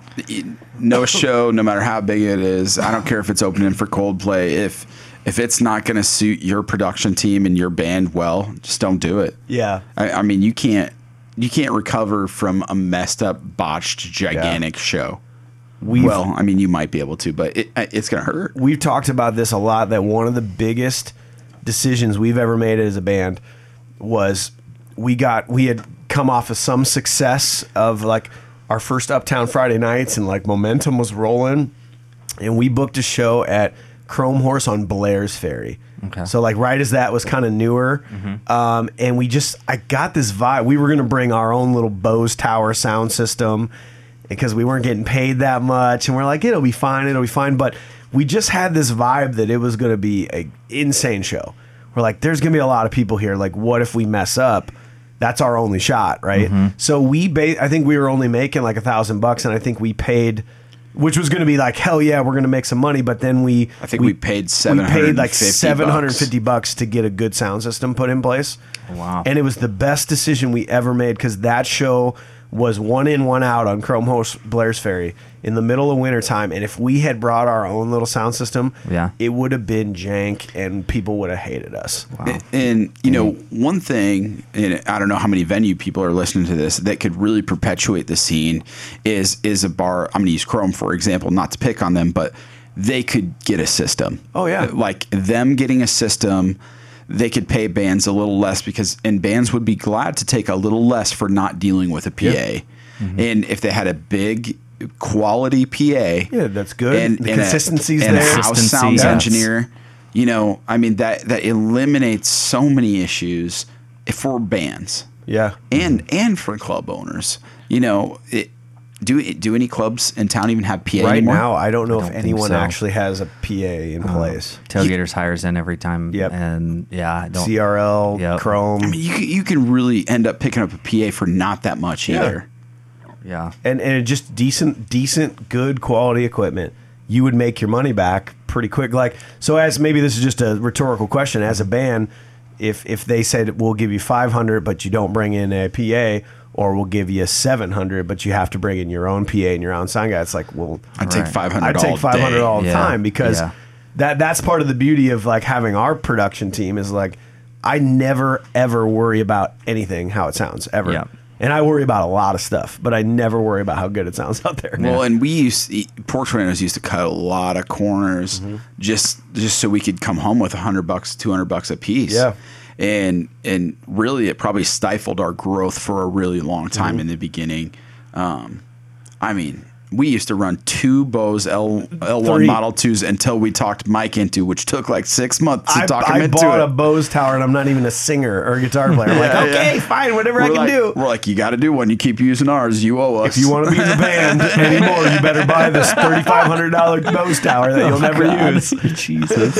C: no show, no matter how big it is. I don't care if it's opening for Coldplay. If if it's not going to suit your production team and your band well, just don't do it.
B: Yeah.
C: I, I mean, you can't you can't recover from a messed up, botched, gigantic show.
B: We've,
C: well, I mean, you might be able to, but it, it's going to hurt.
B: we've talked about this a lot that one of the biggest decisions we've ever made as a band was we got we had come off of some success of like our first uptown friday nights and like momentum was rolling. And we booked a show at chrome horse on blair's ferry.
A: Okay.
B: so like right as that was kind of newer um, and we just i got this vibe. We were to bring our own little bose tower sound system because we weren't getting paid that much. And we're like it'll be fine it'll be fine. But we just had this vibe that it was to be a insane show. We're like there's to be a lot of people here. Like what if we mess up that's our only shot right mm-hmm. so we ba- i think we were only making like a thousand bucks and i think we paid which was going to be like hell yeah we're going to make some money but then we
C: I think we, paid seven, we
B: paid like
C: 750
B: 750 bucks to get a good sound system put in place.
A: Wow.
B: And it was the best decision we ever made because that show was one in, one out on Chrome Horse Blair's Ferry in the middle of wintertime. And if we had brought our own little sound system,
A: Yeah.
B: it would have been jank and people would have hated us.
C: And, and, you know, one thing, and I don't know how many venue people are listening to this that could really perpetuate the scene is is a bar. I'm going to use Chrome for example, not to pick on them, but they could get a system.
B: Oh, yeah.
C: like them getting a system. They could pay bands a little less because, and bands would be glad to take a little less for not dealing with a PA. Mm-hmm. And if they had a big quality PA,
B: Yeah, that's good. The
C: a-
B: consistency's
C: and
B: there.
C: a house
A: Consistency,
C: sounds
A: yes.
C: engineer. You know, I mean that that eliminates so many issues for bands
B: Yeah.
C: and and for club owners. You know, it, do do any clubs in town even have PA
B: Right
C: anymore?
B: now, I don't know
A: don't
B: if anyone
A: so.
B: actually has a PA in uh-huh. place.
A: Tailgaters hires in every time.
B: Yep.
A: And yeah, I don't.
B: CRL,
A: Yep.
B: Chrome.
C: I mean, you can- you can really end up picking up a PA for not that much
B: Yeah.
C: either.
A: Yeah.
B: and and just decent, decent, good quality equipment, you would make your money back pretty quick. Like so, as maybe this is just a rhetorical question. As a band, if if they said we'll give you five hundred, but you don't bring in a PA, or we'll give you seven hundred, but you have to bring in your own PA and your own sound guy, it's like, well,
C: I'd take five hundred.
B: I'd take five hundred all the
A: Yeah.
B: time because
A: Yeah.
B: that that's part of the beauty of like having our production team is like I never ever worry about anything how it sounds ever.
A: Yeah.
B: And I worry about a lot of stuff, but I never worry about how good it sounds out there.
C: Well, and we used Pork Tornadoes used to cut a lot of corners
B: Mm-hmm.
C: just just so we could come home with a hundred bucks, two hundred bucks a piece.
B: Yeah.
C: And and really, it probably stifled our growth for a really long time
B: Mm-hmm.
C: in the beginning. Um, I mean, we used to run two Bose L L one
B: Three.
C: Model twos until we talked Mike into, which took like six months to
B: I,
C: talk him
B: I
C: into
B: bought
C: it.
B: a Bose tower and I'm not even a singer or a guitar player. I'm like,
C: Yeah,
B: okay,
C: yeah.
B: fine, whatever I
C: we're
B: can
C: like,
B: do.
C: We're like, you got to do one. You keep using ours. You owe us.
B: If you want to be in the band anymore, you better buy this $3,500 Bose tower that you'll never use.
A: Jesus.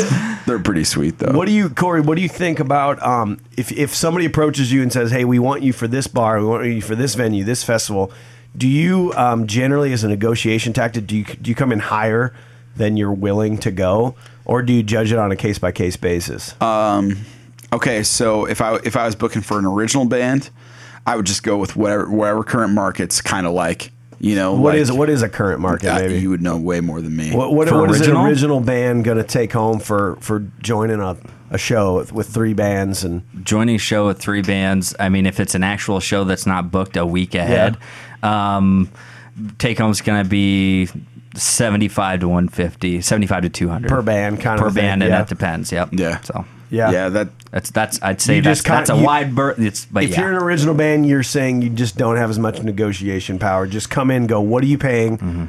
C: they're pretty sweet though.
B: What do you, Corey? What do you think about um, if if somebody approaches you and says, "Hey, we want you for this bar, we want you for this venue, this festival"? Do you um, generally, as a negotiation tactic, do you do you come in higher than you're willing to go, or do you judge it on a case by case basis?
C: Okay, so if I if I was booking for an original band, I would just go with whatever whatever current market's kind of like. You know,
B: What
C: like,
B: is what is a current market?
C: uh,
B: Maybe
C: you would know way more than me.
B: What what, what is an
A: original?
B: original band going to take home for for joining a, a show with, with three bands and
A: joining a show with three bands. I mean, if it's an actual show that's not booked a week ahead, um, take home's going to be 75 to 150, 75 to 200
B: Per band kind of
A: per
B: thing,
A: band, and
B: yeah.
A: that depends. Yep.
C: Yeah.
A: So
B: Yeah.
C: yeah, that
A: that's that's I'd say that's
B: just kinda-
A: that's a
B: you-
A: wide berth. It's but
B: if
A: yeah.
B: you're an original band, you're saying you just don't have as much negotiation power. Just come in, go. What are you paying?
A: Mm-hmm.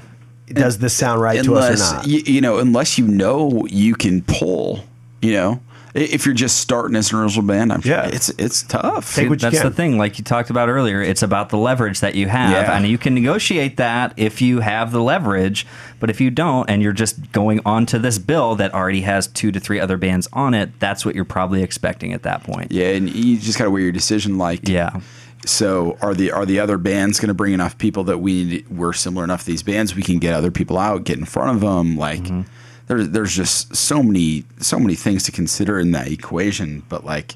B: Does this sound right to us or not?
C: you, you know, unless you know you can pull. You know, I- if you're just starting as an original band, I'm
B: Yeah.
C: it's it's tough.
B: Take what you
A: that's
B: can.
A: the thing, like you talked about earlier. It's about the leverage that you have,
C: Yeah.
A: and you can negotiate that if you have the leverage. But if you don't, and you're just going onto this bill that already has two to three other bands on it, that's what you're probably expecting at that point.
C: yeah, and you just gotta weigh your decision. Like,
A: Yeah.
C: So are the are the other bands going to bring enough people that we we're similar enough to these bands we can get other people out get in front of them like
A: Mm-hmm.
C: There's there's just so many so many things to consider in that equation but like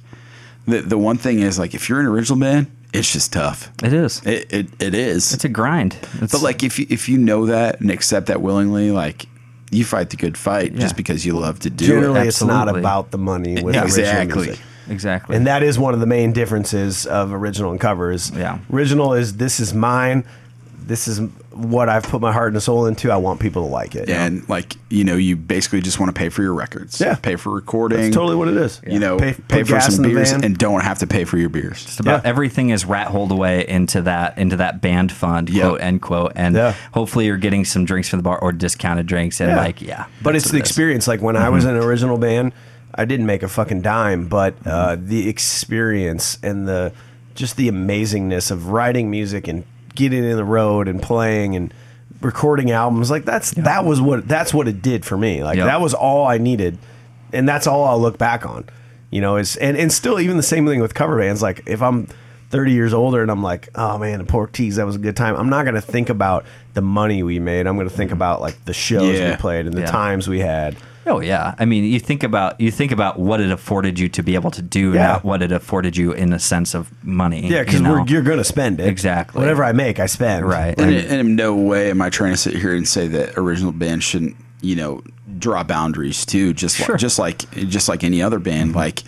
C: the the one thing is like if you're an original band it's just tough
A: It is.
C: it it, it is
A: It's a grind. It's,
C: but like if you if you know that and accept that willingly like you fight the good fight
A: Yeah.
C: just because you love to do
B: Generally,
C: it
B: it's not about the money with
C: Exactly.
B: original music.
A: exactly.
B: And that is one of the main differences of original and covers.
A: Yeah.
B: Original is this is mine. This is what I've put my heart and soul into. I want people to like it.
C: and like you know you basically just want to pay for your records
B: Yeah.
C: pay for recording
B: That's totally what it is.
C: you know,
B: pay,
C: pay, for some beers and don't have to pay for your beers.
A: It's about
B: Yeah.
A: everything is rat holed away into that into that band fund,
C: Yep.
A: quote end quote, and
B: Yeah.
A: hopefully you're getting some drinks from the bar or discounted drinks, and
B: Yeah.
A: like yeah,
B: But it's
A: what
B: the
A: it is.
B: experience. Like when I was in an original band, I didn't make a fucking dime, but uh, the experience and the just the amazingness of writing music and getting in the road and playing and recording albums like that's that was what that's what it did for me like that was all i needed and that's all i'll look back on you know is and, and still even the same thing with cover bands like if i'm 30 years older and I'm like, oh man, the pork tease, that was a good time. I'm not going to think about the money we made. I'm going to think about like the shows
C: Yeah.
B: we played and the
A: Yeah.
B: times we had.
A: Oh yeah, I mean, you think about you think about what it afforded you to be able to do,
B: Yeah.
A: not what it afforded you in a sense of money.
B: Yeah, because
A: you know?
B: we're you're going to spend it.
A: Exactly.
B: Whatever I make, I spend.
A: right.
C: And,
A: And-
C: in- in no way am I trying to sit here and say that original band shouldn't, you know, draw boundaries too. Just
A: Sure.
C: like, just like just like any other band. Mm-hmm. Like,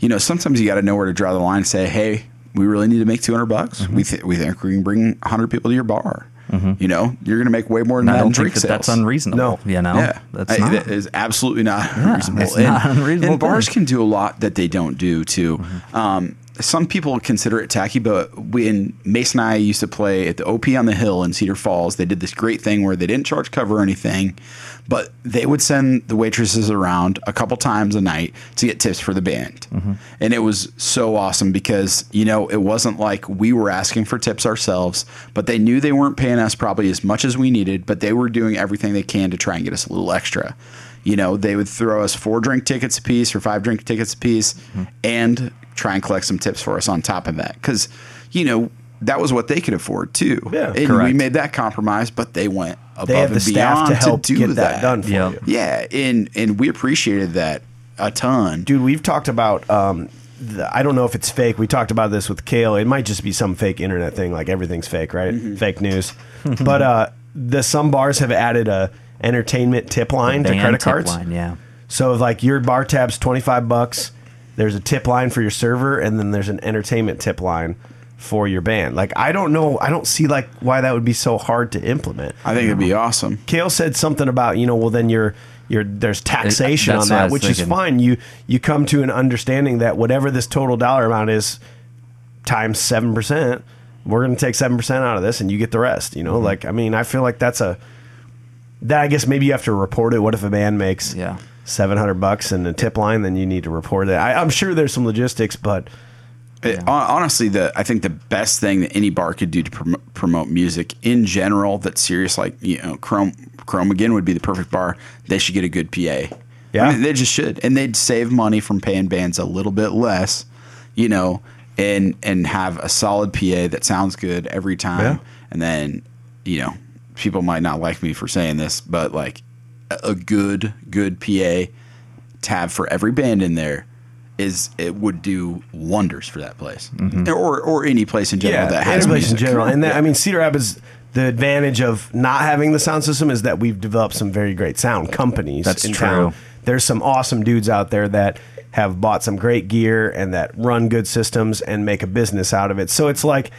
C: you know, sometimes you got to know where to draw the line. and Say, hey, we really need to make two hundred bucks. Mm-hmm. We th- we think we can bring hundred people to your bar. You know, you're going to make way more than
A: and I
C: that in
A: don't
C: drink
A: think that that's unreasonable.
B: No.
A: you know,
C: Yeah,
A: that's
C: I-
A: not.
C: that is absolutely not unreasonable.
A: it's
C: and,
A: not unreasonable
C: and bars can do a lot that they don't do too.
A: Mm-hmm.
C: Um, some people consider it tacky, but when Mason and I used to play at the OP on the Hill in Cedar Falls, they did this great thing where they didn't charge cover or anything, but they would send the waitresses around a couple times a night to get tips for the band.
A: Mm-hmm.
C: And it was so awesome because, you know, it wasn't like we were asking for tips ourselves, but they knew they weren't paying us probably as much as we needed, but they were doing everything they can to try and get us a little extra. You know, they would throw us four drink tickets a piece or five drink tickets a piece and try and collect some tips for us on top of that. Because, you know, that was what they could afford too.
B: Yeah.
C: and we made that compromise, but they went above
B: They have the
C: and
B: staff
C: beyond
B: to help
C: do
B: get that, done for
A: Yeah.
B: you.
C: Yeah, and and we appreciated that a ton.
B: Dude, we've talked about. Um, the, I don't know if it's fake. We talked about this with Cale. It might just be some fake internet thing, like everything's fake, right?
C: Mm-hmm.
B: Fake news. but uh, the some bars have added a entertainment tip line to credit
A: tip
B: cards.
A: line, yeah.
B: So like your bar tab's twenty five bucks, there's a tip line for your server, and then there's an entertainment tip line for your band. Like I don't know, I don't see like why that would be so hard to implement.
C: I think it'd be awesome.
B: Cale said something about you know well then you're you're there's taxation
A: that's
B: on that
A: was
B: which is fine you you come to an understanding that whatever this total dollar amount is times 7% we're going to take 7% out of this and you get the rest you know
A: Mm-hmm.
B: like i mean i feel like that's a that i guess maybe you have to report it what if a band makes
A: Yeah.
B: 700 bucks in a tip line then you need to report it I, i'm sure there's some logistics but
C: It- honestly, the I think the best thing that any bar could do to prom- promote music in general that's serious, like you know, Chrome Chrome again would be the perfect bar. They should get a good PA.
B: Yeah.
C: I mean, they just should, and they'd save money from paying bands a little bit less, you know, and and have a solid PA that sounds good every time.
B: Yeah.
C: And then, you know, people might not like me for saying this, but like a, a good good PA tab for every band in there is it would do wonders for that place mm-hmm. or or any place in general that has
B: any place in general. And that,
C: Yeah.
B: I mean, Cedar Rapids, the advantage of not having the sound system is that we've developed some very great sound companies.
A: That's
B: in
A: true.
B: Town. There's some awesome dudes out there that have bought some great gear and that run good systems and make a business out of it. So it's like,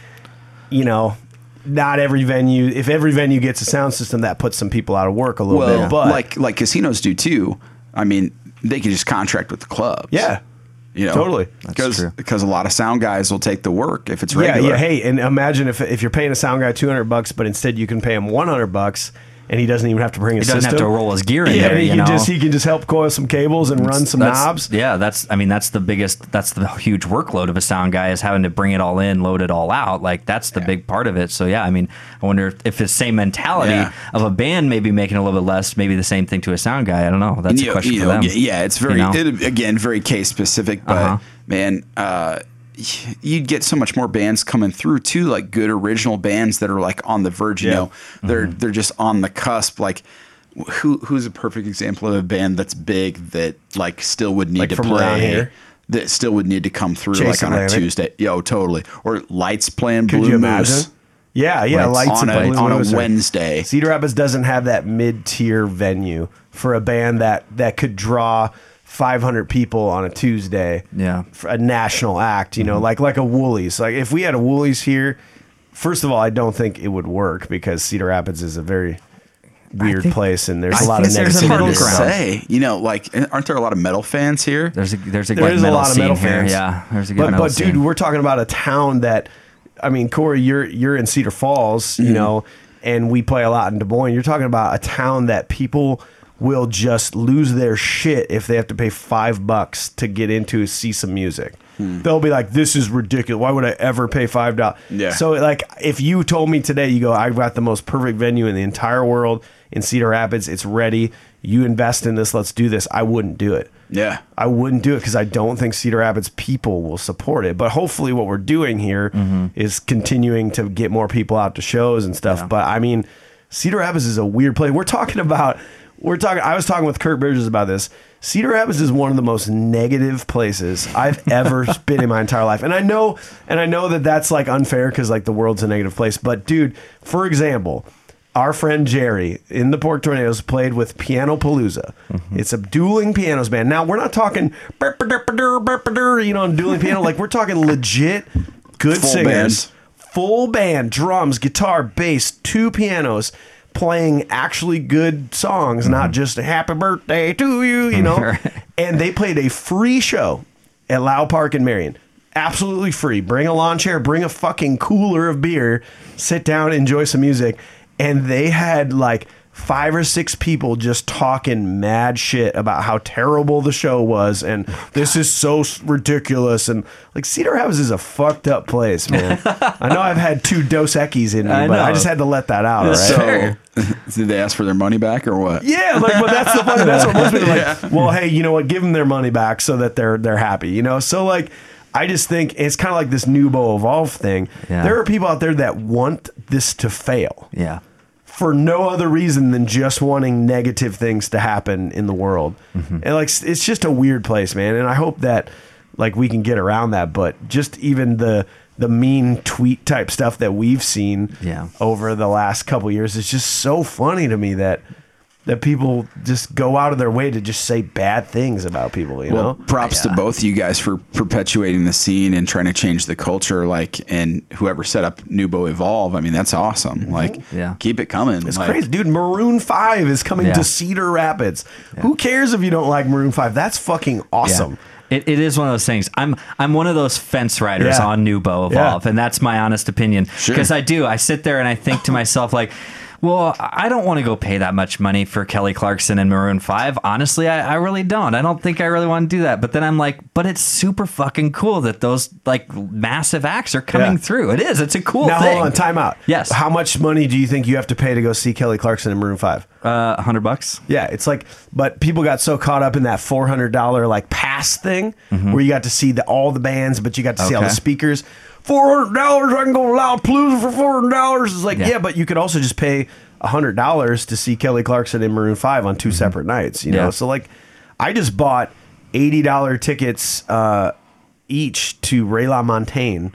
B: you know. Not every venue. If every venue gets a sound system, that puts some people out of work a little
C: well,
B: bit. But
C: like like casinos do too. I mean, they can just contract with the clubs.
B: yeah,
C: you know,
B: Totally.
C: because because a lot of sound guys will take the work if it's regular.
B: Yeah, yeah. Hey, and imagine if if you're paying a sound guy 200 bucks, but instead you can pay him 100 bucks, and he doesn't even have to bring his
A: He doesn't have to roll his gear in
B: yeah,
A: there,
B: he
A: you
B: can
A: know?
B: just he can just help coil some cables and run some knobs.
A: Yeah, that's. I mean, that's the biggest. That's the huge workload of a sound guy is having to bring it all in, load it all out. Like that's the big part of it. So yeah, I mean, I wonder if, if the same mentality
C: Yeah.
A: of a band maybe making a little bit less, maybe the same thing to a sound guy. I don't know. That's
C: you
A: a question
C: you
A: for
C: know,
A: them.
C: Yeah, it's very
A: you know?
C: it, again very case specific, but
A: Uh-huh.
C: man, uh, you'd get so much more bands coming through too, like good original bands that are like on the verge. You
B: Yeah.
C: know, they're
A: Mm-hmm.
C: they're just on the cusp. Like who who's a perfect example of a band that's big that like still would need
B: Like
C: to play. That still would need to come through like on
B: Atlantic?
C: a Tuesday. Yo, totally. Or lights playing
B: Could
C: Blue
B: you
C: Moose
B: imagine? Yeah, yeah.
A: Lights
B: Lights
C: on a
B: Blue
C: on a
B: Moose
C: Wednesday.
B: Cedar Rapids doesn't have that mid tier venue for a band that that could draw 500 people on a Tuesday.
A: Yeah.
B: for a national act. You know, like like a Wooly's. Like if we had a Wooly's here, first of all, I don't think it would work because Cedar Rapids is a very weird
A: think-
B: place and there's
A: I
B: a lot of
A: think there's a
B: negativity.
A: middle
C: Hard to
A: ground.
C: say. You know, like aren't there a lot of metal fans here?
A: There's a there's a
B: There
A: good
B: is a lot of
A: scene
B: metal
A: here.
B: fans.
A: Yeah, there's a good
B: but,
A: metal
B: but
A: scene.
B: dude, we're talking about a town that, I mean, Corey, you're you're in Cedar Falls,
A: Mm-hmm.
B: you know, and we play a lot in Des Moines. You're talking about a town that people will just lose their shit if they have to pay five bucks to get into see some music.
A: Hmm.
B: They'll be like, "This is ridiculous. Why would I ever pay five dollars?"
C: Yeah.
B: So, like, if you told me today, you go, "I've got the most perfect venue in the entire world in Cedar Rapids. It's ready. You invest in this. Let's do this." I wouldn't do it
C: Yeah.
B: I wouldn't do it because I don't think Cedar Rapids people will support it. But hopefully, what we're doing here is continuing to get more people out to shows and stuff. But I mean, Cedar Rapids is a weird place. We're talking about. We're talking. I was talking with Kurt Bridges about this. Cedar Rapids is one of the most negative places I've ever been in my entire life, and I know, and I know that that's like unfair because like the world's a negative place. But dude, for example, our friend Jerry in the Pork Tornadoes played with Piano Palooza.
C: Mm-hmm.
B: It's a dueling pianos band. Now we're not talking you know dueling piano. Like we're talking legit good
C: Full
B: singers,
C: band.
B: full band, drums, guitar, bass, two pianos. Playing actually good songs,
C: Mm-hmm.
B: not just a "Happy Birthday to You," you know. and they played a free show at Lowe Park in Marion. Absolutely free. Bring a lawn chair, bring a fucking cooler of beer, sit down, enjoy some music. And they had like five or six people just talking mad shit about how terrible the show was and this is so ridiculous and like Cedar Rapids is a fucked up place, man. I know I've had two Dos Equis in me,
A: I
B: but I just had to let that out, all right?
C: So, did they ask for their money back or what?
B: Yeah, like, but that's the funny. That's what most people are like. Well, hey, you know what? Give them their money back so that they're they're happy. You know, so like, I just think it's kind of like this NewBo Evolve thing.
A: Yeah.
B: There are people out there that want this to fail
A: Yeah.
B: For no other reason than just wanting negative things to happen in the world.
A: Mm-hmm.
B: And like, it's just a weird place, man. And I hope that like we can get around that. But just even the the mean tweet type stuff that we've seen
A: Yeah.
B: over the last couple years is just so funny to me that that people just go out of their way to just say bad things about people. You
C: Well,
B: know.
C: props to both of you guys for perpetuating the scene and trying to change the culture. Like, and whoever set up NewBo Evolve, I mean, that's awesome. Mm-hmm. Like,
A: Yeah.
C: keep it coming.
B: It's
C: Like,
B: crazy, dude. Maroon Five is coming
A: Yeah.
B: to Cedar Rapids. Who cares if you don't like Maroon Five? That's fucking awesome.
A: Yeah. It, it is one of those things. I'm I'm one of those fence riders
B: Yeah.
A: on NewBo Evolve,
B: Yeah.
A: and that's my honest opinion.
C: Sure.
A: Because I do. I sit there and I think to myself like. Well, I don't want to go pay that much money for Kelly Clarkson and Maroon 5. Honestly, I, I really don't. I don't think I really want to do that. But then I'm like, but it's super fucking cool that those like massive acts are coming
B: Yeah.
A: through. It is. It's a cool
B: Now
A: thing.
B: hold on, time out.
A: Yes.
B: How much money do you think you have to pay to go see Kelly Clarkson and Maroon Five?
A: Uh, 100 bucks.
B: Yeah, it's like, but people got so caught up in that four hundred dollar like pass thing, where you got to see the, all the bands, but you got to see all the
A: Mm-hmm.
B: Speakers. Four hundred dollars, I can go to Lollapalooza for four hundred dollars. It's like,
A: Yeah.
B: yeah. but you could also just pay hundred dollars to see Kelly Clarkson and Maroon Five on 2 separate nights. You know,
A: Mm-hmm. Yeah.
B: so like, I just bought eighty dollar tickets uh, each to Ray La LaMontagne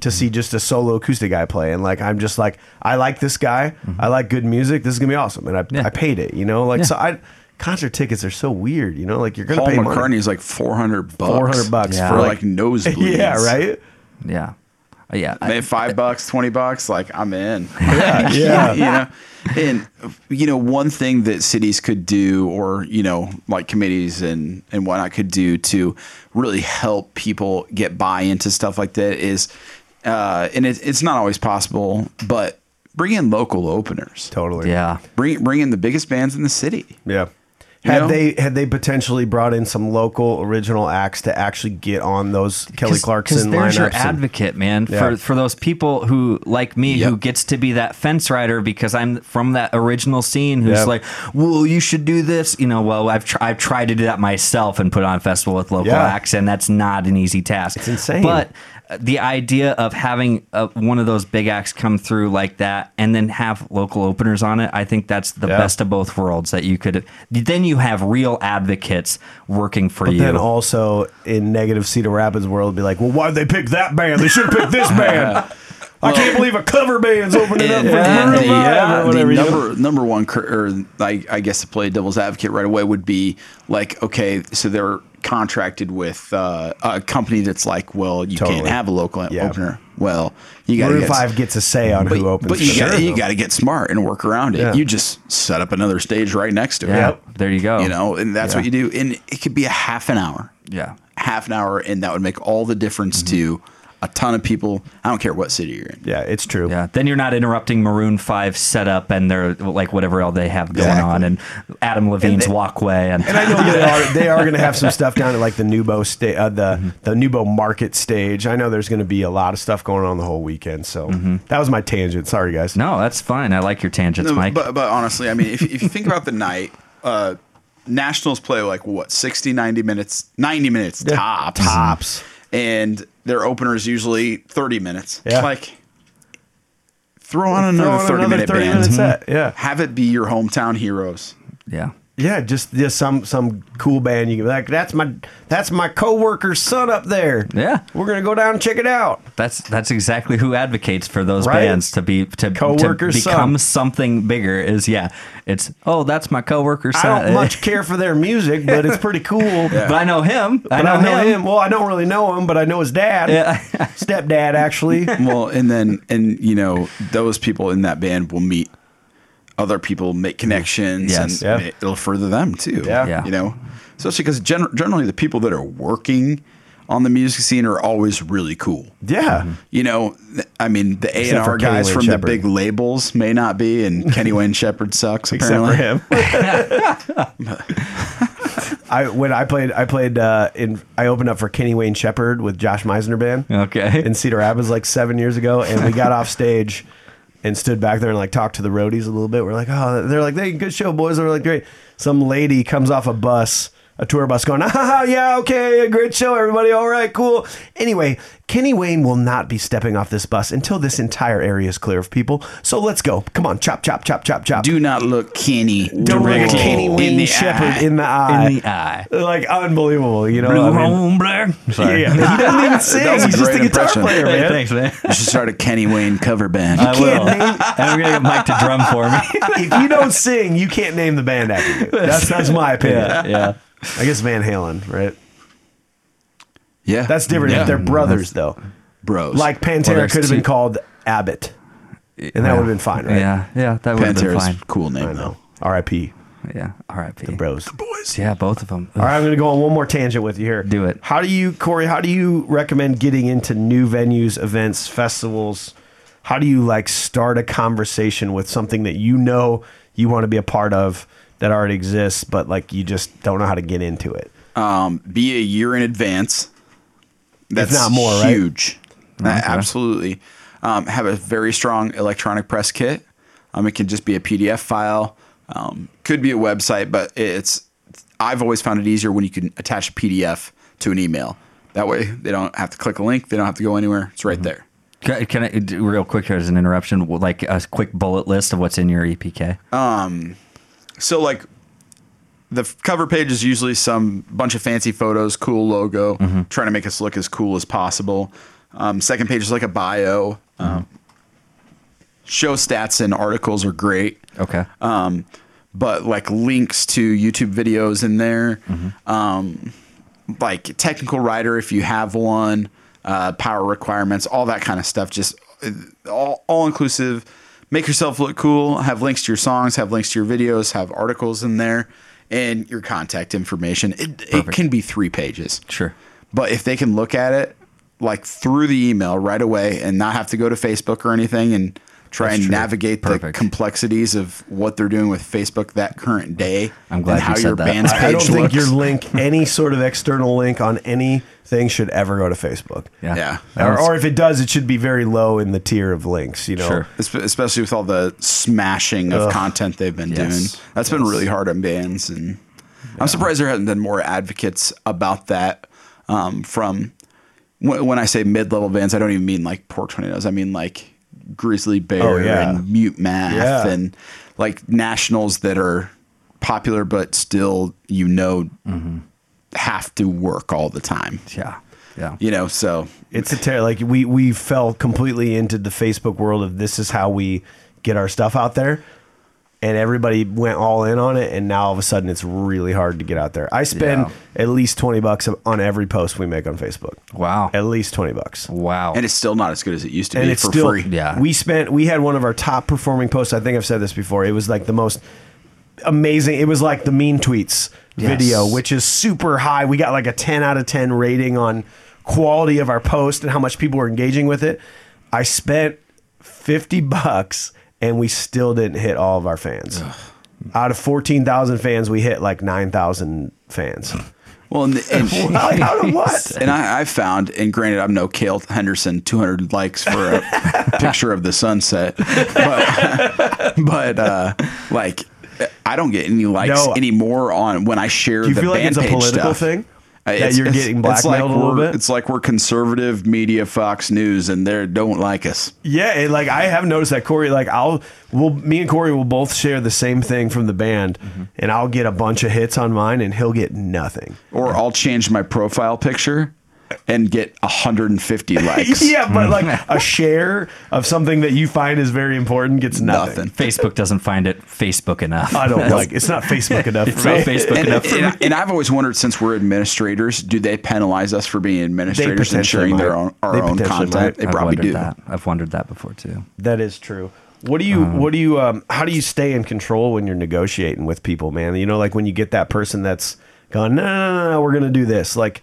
B: to see just a solo acoustic guy play, and like, I'm just like, I like this guy, I like good music. This is gonna be awesome, and I,
A: Mm-hmm. Yeah.
B: I paid it. You know, like
A: Yeah.
B: so I concert tickets are so weird. You know, like you're gonna
C: Paul
B: pay money.
C: McCartney is like 400 bucks.
B: 400 bucks
A: Yeah.
C: for
B: for
C: like nosebleeds.
B: yeah, right.
A: Yeah. Yeah. I-
C: Maybe five bucks, 20 bucks, like I'm in.
B: Yeah, yeah.
C: you know, and you know, one thing that cities could do, or you know, like committees and and whatnot could do to really help people get buy into stuff like that is, uh, and it, it's not always possible, but bring in local openers.
B: Totally.
A: yeah.
C: Bring bring in the biggest bands in the city.
B: Yeah. Had
C: know?
B: they had they potentially brought in some local original acts to actually get on those Kelly Clarkson
A: there's your
B: lineups? and-
A: advocate, man,
B: Yeah.
A: for for those people who like me who gets to be that fence rider because I'm from that original scene. Who's
B: Yep.
A: like, well, you should do this. You know, well, I've tr- I've tried to do that myself and put on a festival with local
B: Yeah.
A: acts, and that's not an easy task.
B: It's insane.
A: But the idea of having uh, one of those big acts come through like that and then have local openers on it, I think that's the
B: Yeah.
A: best of both worlds. That you could then you have real advocates working for
B: But
A: you.
B: then also in negative Cedar Rapids world, be like, well, why'd they pick that band? They should have picked this band. I can't believe a cover band's opening up for
C: and
B: Maroon
C: the,
B: Five or whatever.
C: the number number one, cur- or I, I guess to play devil's advocate right away would be like, okay, so they're contracted with uh, a company that's like, well, you
B: Totally.
C: can't have a local
B: Yeah.
C: opener. Well, you got to
B: Maroon
C: get
B: Five gets a say on
C: but,
B: who opens.
C: but you got
B: them.
C: you got to get smart and work around it.
B: Yeah.
C: You just set up another stage right next to
A: yeah,
C: it.
A: there you go.
C: You know, and that's
A: Yeah.
C: what you do. And it could be a half an hour
A: yeah.
C: half an hour, and that would make all the difference
B: Mm-hmm.
C: to a ton of people. I don't care what city you're in.
B: yeah, it's true.
A: Yeah, then you're not interrupting Maroon Five setup and their like whatever else they have going
C: Exactly.
A: on, and Adam Levine's
B: they-
A: walkway, and,
B: And I know they are they are going to have some stuff down at like the NewBo sta- uh, the
C: Mm-hmm.
B: the NewBo Market stage. I know there's going to be a lot of stuff going on the whole weekend. So
C: Mm-hmm.
B: that was my tangent. Sorry, guys.
A: no, that's fine. I like your tangents,
C: No,
A: Mike.
C: But, but honestly, I mean, if, if you think about the night, uh, nationals play like what 60 90 minutes 90 minutes
B: Yeah,
C: tops
B: Tops.
C: And their opener is usually 30 minutes
B: Yeah.
C: like throw on another
B: Throw on
C: 30
B: another
C: minute
B: 30
C: band
B: minute set. Yeah.
C: have it be your hometown heroes
A: Yeah.
B: Yeah, just just some some cool band you can be like that's my that's my coworker's son up there.
A: Yeah.
B: We're gonna go down and check it out.
A: That's that's exactly who advocates for those
B: Right?
A: bands to be to, to become
B: son.
A: something bigger. Is yeah, it's oh that's my coworker's
B: I don't much care for their music, but it's pretty cool.
A: but I know him.
B: But I know, him. Well, I don't really know him, but I know his dad.
A: Yeah.
B: Stepdad, actually.
C: well and then and you know those people in that band will meet other people make connections
A: Yes.
C: and
B: Yeah.
C: it'll further them too
B: Yeah.
A: Yeah.
C: you know especially because gen- generally the people that are working on the music scene are always really cool
B: Yeah.
C: you know i mean the A and R guys
B: Wayne
C: from
B: Shepherd.
C: the big labels may not be and kenny wayne shepherd sucks
B: Except
C: apparently
B: for him. I when I played I played uh, in I opened up for Kenny Wayne Shepherd with Josh Meisner band
A: Okay.
B: in Cedar Rapids like seven years ago, and we got off stage and stood back there and like talked to the roadies a little bit. We're like, oh, they're like, hey, good show, boys. They're like, great. Some lady comes off a bus, a tour bus, going, ah, yeah, okay, a great show, everybody. All right, cool. Anyway, Kenny Wayne will not be stepping off this bus until this entire area is clear of people. So let's go. Come on, chop, chop, chop, chop, chop.
C: do not look kenny
B: Don't look Kenny
C: in
B: Wayne
C: the
B: Shepherd
C: eye.
B: in the eye.
A: in the eye.
B: like unbelievable, you know.
A: Blue
B: I mean,
A: home. Sorry.
B: yeah, he doesn't even sing.
C: That was a
B: He's just a guitar
C: impression.
B: player,
A: Hey, thanks, man.
C: you should start a kenny wayne cover band
A: I will.
B: name-
A: and I'm gonna get Mike to drum for me.
B: if you don't sing, you can't name the band after you. That's that's my opinion.
A: yeah, yeah.
B: I guess Van Halen, right?
C: yeah
B: That's different.
C: yeah.
B: If they're brothers, though.
C: bros
B: Like
A: Well,
B: Pantera
A: there's
B: could have been called Abbott, and that would have been fine, right?
A: Yeah, yeah, that would have been fine.
C: cool name though
B: R.I.P.
A: Yeah, R.I.P.
B: The bros.
C: The boys
A: Yeah, both of them.
B: All right, I'm going to go on one more tangent with you here.
A: Do it.
B: How do you, Corey? How do you recommend getting into new venues, events, festivals? How do you like start a conversation with something that you know you want to be a part of that already exists, but like you just don't know how to get into it?
C: um, be a year in advance. That's
B: not more, right?
C: huge. Uh, absolutely. Um, have a very strong electronic press kit. Um, it can just be a PDF file. Um, could be a website, but it's. I've always found it easier when you can attach a PDF to an email. That way, they don't have to click a link. They don't have to go anywhere. It's right there.
A: Can, can I do real quick? here As an interruption, like a quick bullet list of what's in your E EPK.
C: So like the cover page is usually some bunch of fancy photos, cool logo, trying to make us look as cool as possible. Um, second page is like a bio. Um, show stats and articles are great.
A: Okay.
C: Um, but like links to YouTube videos in there, um, like technical rider if you have one, uh, power requirements, all that kind of stuff. Just uh, all all inclusive. Make yourself look cool. Have links to your songs. Have links to your videos. Have articles in there, and your contact information. It, it can be three pages.
A: Sure.
C: But if they can look at it like through the email right away and not have to go to Facebook or anything and try
A: That's
C: and
A: true.
C: navigate
A: Perfect.
C: the complexities of what they're doing with Facebook that current day.
A: I'm glad
C: and
A: you
C: how
A: said
C: your
A: that.
C: band's page
B: I don't think your link, any sort of external link on anything, should ever go to Facebook.
A: Yeah.
C: Yeah.
B: Or, or if it does, it should be very low in the tier of links. You know,
A: Sure.
C: Especially with all the smashing of
B: Ugh.
C: content they've been
A: Yes.
C: doing. That's been really hard on bands, and I'm surprised there hasn't been more advocates about that. Um, from when, when I say mid-level bands, I don't even mean like Pork Tornadoes. I mean like Grizzly Bear
B: Oh, yeah.
C: and Mute Math
B: Yeah.
C: and like nationals that are popular, but still you know
B: Mm-hmm.
C: have to work all the time.
A: Yeah. Yeah.
C: You know, so
B: it's a ter- like we we fell completely into the Facebook world of this is how we get our stuff out there, and everybody went all in on it, and now all of a sudden it's really hard to get out there. I spend
A: Yeah.
B: at least twenty bucks on every post we make on Facebook.
A: Wow.
B: At least twenty bucks.
A: Wow.
C: and it's still not as good as it used to
B: and
C: be
B: it's
C: for
B: still
C: free.
A: Yeah.
B: We spent we had one of our top performing posts. I think I've said this before. It was like the most amazing. It was like the mean tweets
A: Yes.
B: video, which is super high. We got like a ten out of ten rating on quality of our post and how much people were engaging with it. I spent fifty bucks and we still didn't hit all of our fans. Out of fourteen thousand fans, we hit like nine thousand fans.
C: Well, and, and
B: Out of what?
C: And I, I found, and granted, I'm no Cale Henderson, 200 likes for a picture of the sunset, but, but uh, like I don't get any likes
B: No.
C: anymore on when I share
B: Do you
C: the
B: feel like
C: band
B: it's a
C: page
B: political
C: stuff.
B: thing? That
C: it's-
B: you're getting
C: it's like
B: blackmailed a little
C: we're-
B: bit?
C: It's like we're conservative media, Fox News, and they don't like us.
B: Yeah, and like I have noticed that Corey, like I'll, we'll, me and Corey will both share the same thing from the band,
C: Mm-hmm.
B: and I'll get a bunch of hits on mine, and he'll get nothing.
C: Or I'll change my profile picture and get 150 likes.
B: yeah, but like a share of something that you find is very important gets nothing.
C: Nothing.
A: Facebook doesn't find it Facebook enough.
B: I don't like. It's not Facebook enough
A: It's
B: for
A: not
B: me.
A: Facebook
C: And,
A: enough for me.
C: and, and I've always wondered since we're administrators, do they penalize us for being administrators and
B: potentially
C: sharing their own our
B: They
C: own
B: potentially
C: content?
B: might.
C: They
A: I've
C: probably
A: wondered
C: do.
A: that. I've wondered that before too.
B: That is true. What do you? what do you? Um, how do you stay in control when you're negotiating with people, man? You know, like when you get that person that's going, no, no, no, no, we're gonna do this. Like,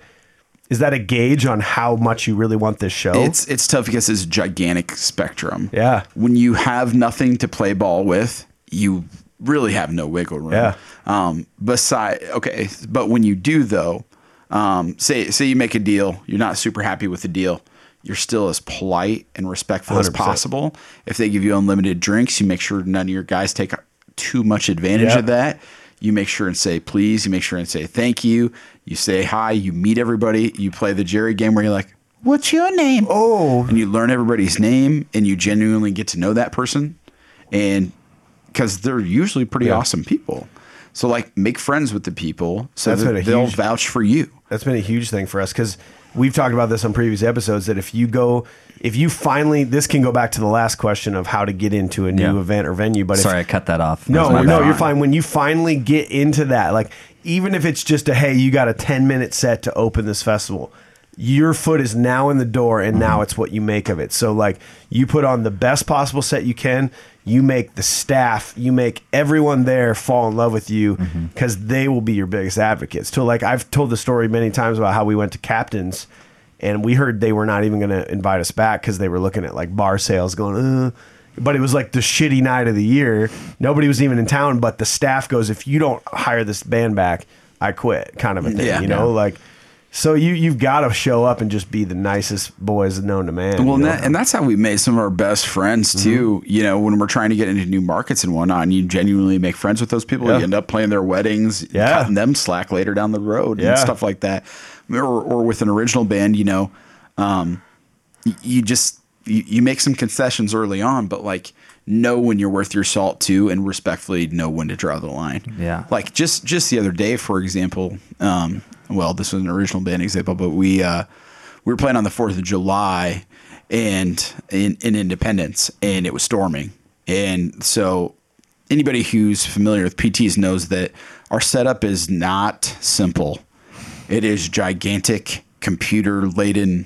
B: is that a gauge on how much you really want this show?
C: It's it's tough because it's a gigantic spectrum.
B: Yeah.
C: When you have nothing to play ball with, you really have no wiggle room.
B: Yeah.
C: Um. Beside, okay, but when you do though, um, say say you make a deal, you're not super happy with the deal. You're still as polite and respectful as
B: 100%.
C: possible. If they give you unlimited drinks, you make sure none of your guys take too much advantage
B: Yep.
C: of that. You make sure and say please. You make sure and say thank you. You say hi. You meet everybody. You play the Jerry game where you're like, "What's your name?"
B: oh,
C: and you learn everybody's name and you genuinely get to know that person and because they're usually pretty
B: Yeah.
C: awesome people so like make friends with the people so
B: That's
C: that they'll
B: huge-
C: vouch for you
B: That's been a huge thing for us because we've talked about this on previous episodes that if you go, if you finally, this can go back to the last question of how to get into a new
A: Yeah.
B: event or venue. But
A: Sorry, I
B: if,
A: cut that off.
B: no, no, you're fine. When you finally get into that, like even if it's just a hey, you got a 10 minute set to open this festival. Your foot is now in the door, and
A: Mm-hmm.
B: now it's what you make of it. So, like, you put on the best possible set you can. You make the staff, you make everyone there fall in love with you
A: Mm-hmm.
B: because they will be your biggest advocates. So, like, I've told the story many times about how we went to Captain's and we heard they were not even going to invite us back because they were looking at like bar sales going, uh. but it was like the shitty night of the year. Nobody was even in town, but the staff goes, if you don't hire this band back, I quit, kind of a thing,
C: Yeah.
B: you know, like. So you you've got to show up and just be the nicest boys known to man.
C: well
B: you
C: and, that, and that's how we made some of our best friends
B: Mm-hmm.
C: too you know when we're trying to get into new markets and whatnot and you genuinely make friends with those people
B: Yeah.
C: you end up playing their weddings
B: Yeah.
C: cutting them slack later down the road
B: Yeah.
C: and stuff like that or, or with an original band you know um, y- you just you, you make some concessions early on but like know when you're worth your salt too and respectfully know when to draw the line
A: Yeah.
C: like just just the other day for example um, well this was an original band example but we uh, we were playing on the 4th of july and in, in independence and it was storming and so anybody who's familiar with pts knows that our setup is not simple it is gigantic computer laden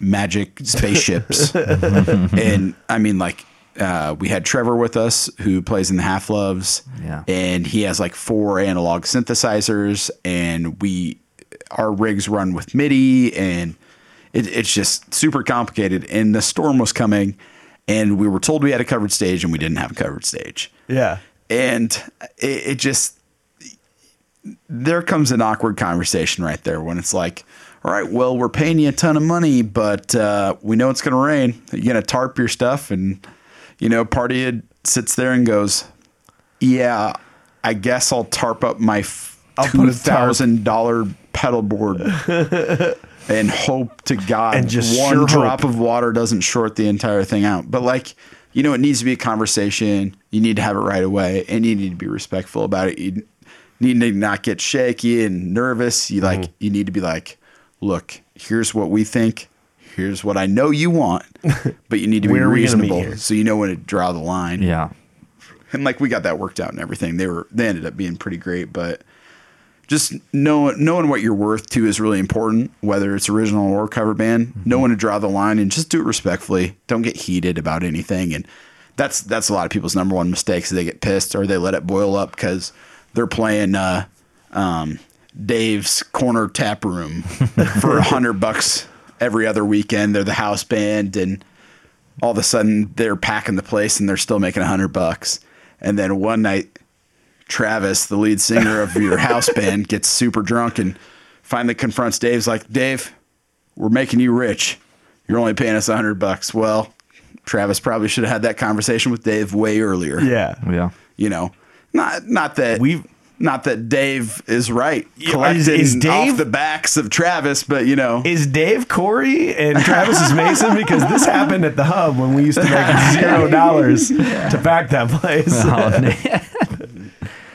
C: magic spaceships. and I mean, like, uh, we had Trevor with us who plays in the Half Loves.
A: Yeah.
C: And he has like four analog synthesizers, and we, our rigs run with MIDI, and it, it's just super complicated. And the storm was coming, and we were told we had a covered stage, and we didn't have a covered stage
B: yeah,
C: and it, it just there comes an awkward conversation right there when it's like all right well we're paying you a ton of money but uh, we know it's going to rain you're going to tarp your stuff and you know party it sits there and goes yeah i guess i'll tarp up my f-
B: I'll put a tarp."
C: $2000 pedal board and hope to god
B: And just
C: one
B: sure
C: drop
B: hope.
C: of water doesn't short the entire thing out but like you know it needs to be a conversation you need to have it right away and you need to be respectful about it you need to not get shaky and nervous you like
B: Mm-hmm.
C: you need to be like look here's what we think here's what i know you want but you need to be
B: Where are we gonna meet
C: reasonable so you know when to draw the line
A: Yeah.
C: and like we got that worked out and everything. They were they ended up being pretty great, but just knowing knowing what you're worth too is really important. Whether it's original or cover band,
B: Mm-hmm.
C: know when to draw the line and just do it respectfully. Don't get heated about anything, and that's that's a lot of people's number one mistake. mistakes. They get pissed or they let it boil up because they're playing uh, um, Dave's corner tap room for a hundred bucks every other weekend. They're the house band and all of a sudden they're packing the place and they're still making a hundred bucks. And then one night, Travis, the lead singer of your house band, gets super drunk and finally confronts Dave's like, Dave, we're making you rich. You're only paying us a hundred bucks. Well, Travis probably should have had that conversation with Dave way earlier.
B: yeah,
A: Yeah.
C: You know, Not not that
B: We've-
C: not that Dave is right
B: Yeah,
C: collecting
B: is- is Dave-
C: off the backs of Travis, but you know
B: Is Dave Corey and Travis is Mason? Because this happened at the hub when we used to make zero dollars to pack that place. Oh,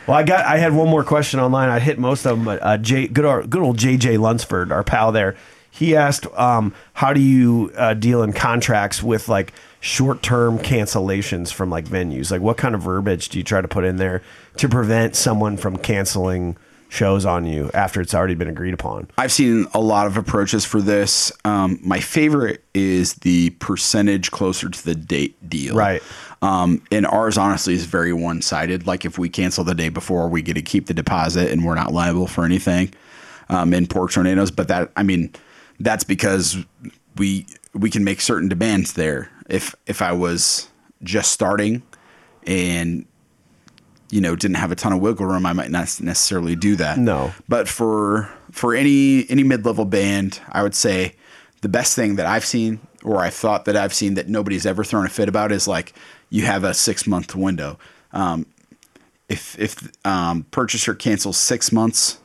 B: Well, I got. I had one more question online. I hit most of them, but uh, J, good, old- good old JJ Lunsford, our pal there. He asked, um, "How do you uh, deal in contracts with like short-term cancellations from like venues? Like, what kind of verbiage do you try to put in there to prevent someone from canceling shows on you after it's already been agreed upon?"
C: I've seen a lot of approaches for this. Um, my favorite is the percentage closer to the date deal.
B: Right.
C: Um, and ours honestly is very one sided. Like if we cancel the day before, we get to keep the deposit and we're not liable for anything um, in pork tornadoes. But that, I mean, that's because we we can make certain demands there. If if I was just starting and you know didn't have a ton of wiggle room, I might not necessarily do that.
B: No.
C: But for for any any mid level band, I would say the best thing that I've seen or I thought that I've seen that nobody's ever thrown a fit about is like you have a six month window. Um, if if um, purchaser cancels six months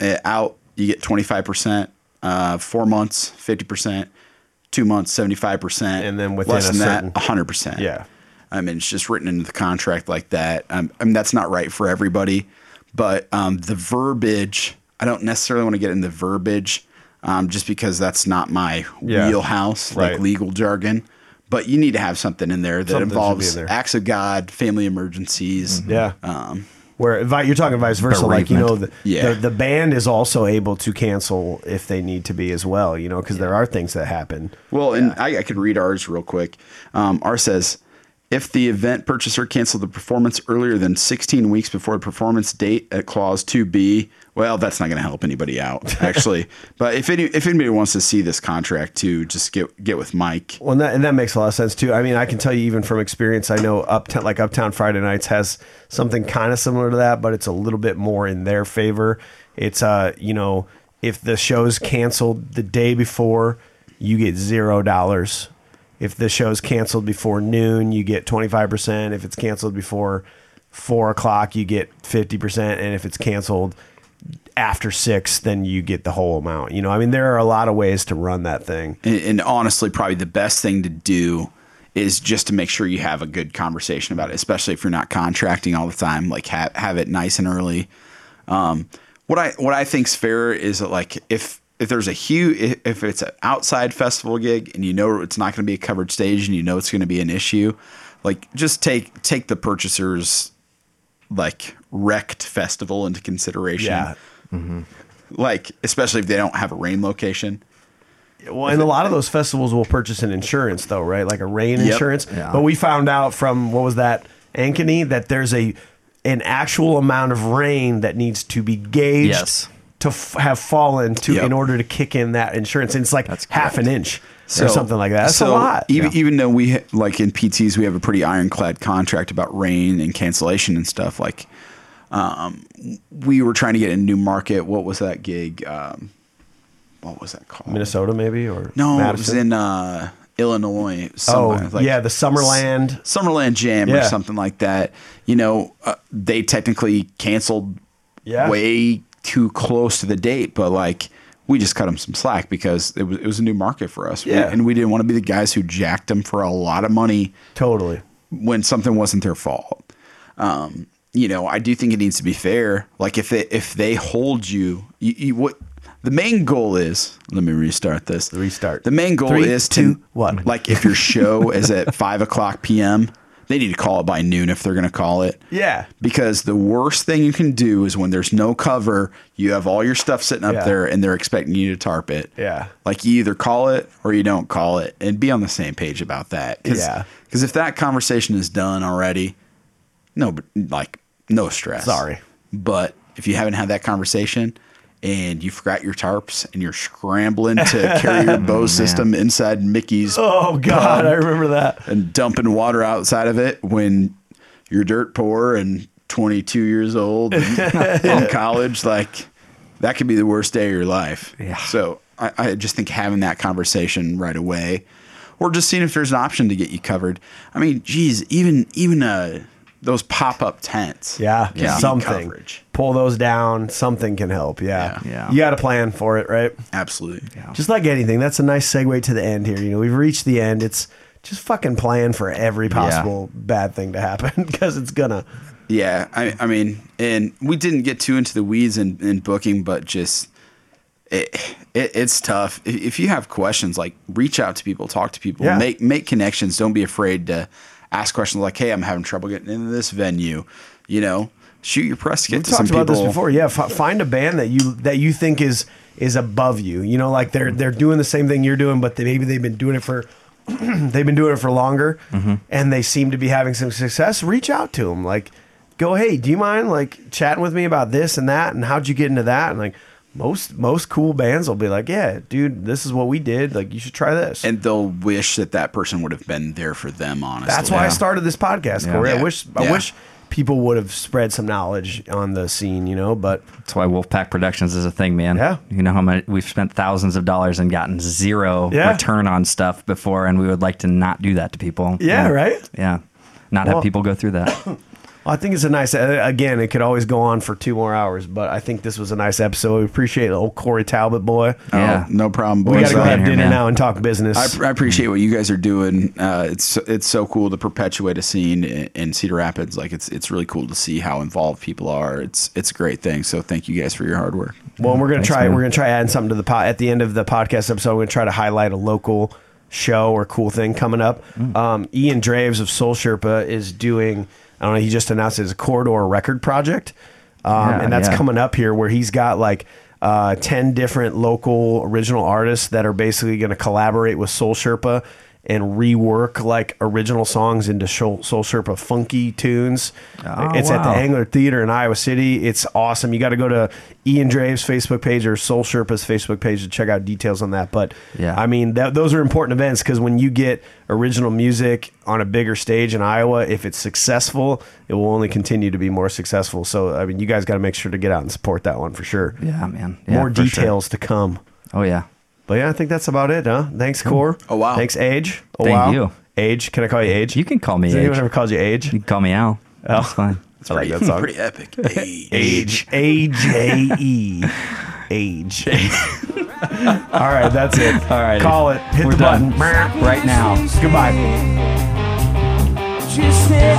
C: uh, out, you get twenty five percent. Uh, four months, fifty percent. Two months, seventy five percent.
B: And then within
C: less than
B: certain-
C: that, hundred percent.
B: Yeah.
C: I mean, it's just written into the contract like that. Um, I mean, that's not right for everybody, but um, the verbiage, I don't necessarily want to get in the verbiage um, just because that's not my
B: Yeah.
C: wheelhouse,
B: Right.
C: like legal jargon. But you need to have something in there that
B: Something
C: involves
B: in there.
C: acts of God, family emergencies.
B: Yeah.
C: Um,
B: Where you're talking vice versa, like you know, the,
C: Yeah.
B: the the band is also able to cancel if they need to be as well. You know, because there are things that happen.
C: Well, and I, I could read ours real quick. Um, ours says, if the event purchaser canceled the performance earlier than 16 weeks before the performance date at clause 2B, well, that's not going to help anybody out, actually. but if any, if anybody wants to see this contract too, just get get with Mike.
B: Well, and that, and that makes a lot of sense too. I mean, I can tell you even from experience, I know Uptown, like Uptown Friday Nights has something kind of similar to that, but it's a little bit more in their favor. It's uh, you know, if the show's canceled the day before, you get zero dollars. If the show's canceled before noon, you get twenty five percent. If it's canceled before four o'clock, you get fifty percent, and if it's canceled after six, then you get the whole amount. You know, I mean, there are a lot of ways to run that thing.
C: And, and honestly, probably the best thing to do is just to make sure you have a good conversation about it, especially if you're not contracting all the time. Like have have it nice and early. Um, what I what I think's fair is that like if if there's a huge if, if it's an outside festival gig and you know it's not going to be a covered stage and you know it's going to be an issue, like just take take the purchasers like wrecked festival into consideration.
B: Yeah. Mm-hmm.
C: Like especially if they don't have a rain location.
B: Well, and a lot of those festivals will purchase an insurance, though, right? Like a rain
C: Yep.
B: insurance.
A: Yeah.
B: But we found out from what was that, Ankeny, that there's a an actual amount of rain that needs to be gauged
A: Yes.
B: To f- have fallen to
C: Yep.
B: in order to kick in that insurance. And it's like
A: That's
B: half an inch or something like that. That's a lot.
C: Even, even though we ha- like in PTs, we have a pretty ironclad contract about rain and cancellation and stuff. Like, um, we were trying to get a new market. What was that gig? Um, what was that called?
B: Minnesota, maybe or
C: No, it was in uh, Illinois.
B: Oh,
C: like
B: yeah, the Summerland.
C: S- Summerland Jam or something like that. You know, uh, they technically canceled
B: Yeah.
C: way too close to the date, but like we just cut them some slack because it was it was a new market for us. We-
B: Yeah.
C: and we didn't want to be the guys who jacked them for a lot of money
B: Totally.
C: when something wasn't their fault. Um, you know, I do think it needs to be fair. Like if they if they hold you, you, you what the main goal is. Let me restart this.
B: Restart.
C: The main goal
B: Three,
C: is
B: two,
C: to
B: one.
C: Like if your show is at five o'clock p.m., they need to call it by noon if they're going to call it.
B: Yeah.
C: Because the worst thing you can do is when there's no cover, you have all your stuff sitting up
B: Yeah.
C: there and they're expecting you to tarp it.
B: Yeah.
C: Like you either call it or you don't call it and be on the same page about that. Cause,
B: Yeah.
C: Because if that conversation is done already, no, like no stress.
B: Sorry.
C: But if you haven't had that conversation and you forgot your tarps and you're scrambling to carry your oh, bow system inside Mickey's
B: Oh God, I remember that.
C: and dumping water outside of it when you're dirt poor and 22 years old and in college, like that could be the worst day of your life.
A: Yeah.
C: So I, I just think having that conversation right away, or just seeing if there's an option to get you covered. I mean, geez, even even a those pop up tents.
B: Yeah,
A: Yeah.
B: something.
C: Coverage.
B: Pull those down. Something can help. Yeah,
A: Yeah. Yeah.
B: You got to plan for it, right?
C: Absolutely. Yeah.
B: Just like anything, that's a nice segue to the end here. You know, we've reached the end. It's just fucking plan for every possible bad thing to happen because it's gonna.
C: Yeah, I, I mean, and we didn't get too into the weeds in, in booking, but just it, it it's tough. If, if you have questions, like reach out to people, talk to people,
B: Yeah.
C: make make connections. Don't be afraid to ask questions like, "Hey, I'm having trouble getting into this venue." You know, shoot your press kit
B: We
C: to some
B: talked about
C: people.
B: this before. Yeah, f- find a band that you that you think is is above you. You know, like they're they're doing the same thing you're doing, but they, maybe they've been doing it for they've been doing it for longer,
C: Mm-hmm.
B: and they seem to be having some success. Reach out to them, like go, hey, do you mind like chatting with me about this and that, and how'd you get into that? And like most most cool bands will be like, yeah, dude, this is what we did. Like you should try this.
C: and they'll wish that that person would have been there for them. Honestly,
B: That's why I started this podcast, Corey. I
C: Yeah.
B: wish I
C: Yeah.
B: wish people would have spread some knowledge on the scene, you know. But
A: That's why Wolfpack Productions is a thing, man.
B: Yeah.
A: You know how much we've spent thousands of dollars and gotten zero
B: Yeah.
A: return on stuff before, and we would like to not do that to people.
B: Yeah, right?
A: Yeah. Not
B: Well-
A: have people go through that.
B: I think it's a nice. uh, Again, it could always go on for two more hours, but I think this was a nice episode. We appreciate the old Corey Talbot boy.
C: Oh,
A: Yeah.
C: no problem, boys.
B: we got to go
A: being
B: have dinner
A: man.
B: now and talk business.
C: I, I appreciate what you guys are doing. Uh, it's it's so cool to perpetuate a scene in, in Cedar Rapids. Like it's it's really cool to see how involved people are. It's it's a great thing. So thank you guys for your hard work.
B: well, we're gonna
A: Thanks,
B: try.
A: man.
B: We're gonna try adding something to the pot at the end of the podcast episode. We're gonna try to highlight a local show or cool thing coming up.
A: Mm.
B: Um, Ian Draves of Soul Sherpa is doing. I don't know. He just announced it as a corridor record project, um,
A: Yeah,
B: and that's
A: yeah.
B: coming up here where he's got like. Uh, 10 different local original artists that are basically going to collaborate with Soul Sherpa and rework like original songs into Soul, Soul Sherpa funky tunes.
A: Oh,
B: it's at the
A: wow.
B: Englert Theater in Iowa City. It's awesome. You got to go to Ian Draves' Facebook page or Soul Sherpa's Facebook page to check out details on that. But
A: Yeah.
B: I mean, that, those are important events because when you get original music on a bigger stage in Iowa, if it's successful, it will only continue to be more successful. So, I mean, you guys got to make sure to get out and support that one for sure.
A: Yeah, man. Yeah,
B: more
A: for sure.
B: details to come.
A: Oh, yeah.
B: But yeah, I think that's about it, huh? Thanks, hmm. Core.
C: Oh, wow.
B: Thanks, Age. Oh,
A: Thank
B: wow.
A: you.
B: Age. Can I call you Age?
A: You can call me
B: Has anyone
A: Age.
B: ever called you Age?
A: You can call me Al. Oh. That's fine.
B: I like that song.
C: Pretty epic. Hey.
B: Age. A J E. Age. All right, that's it.
A: All right.
B: Call it. Hit
A: We're
B: the
A: done.
B: button.
A: Right now.
B: Goodbye.
D: She said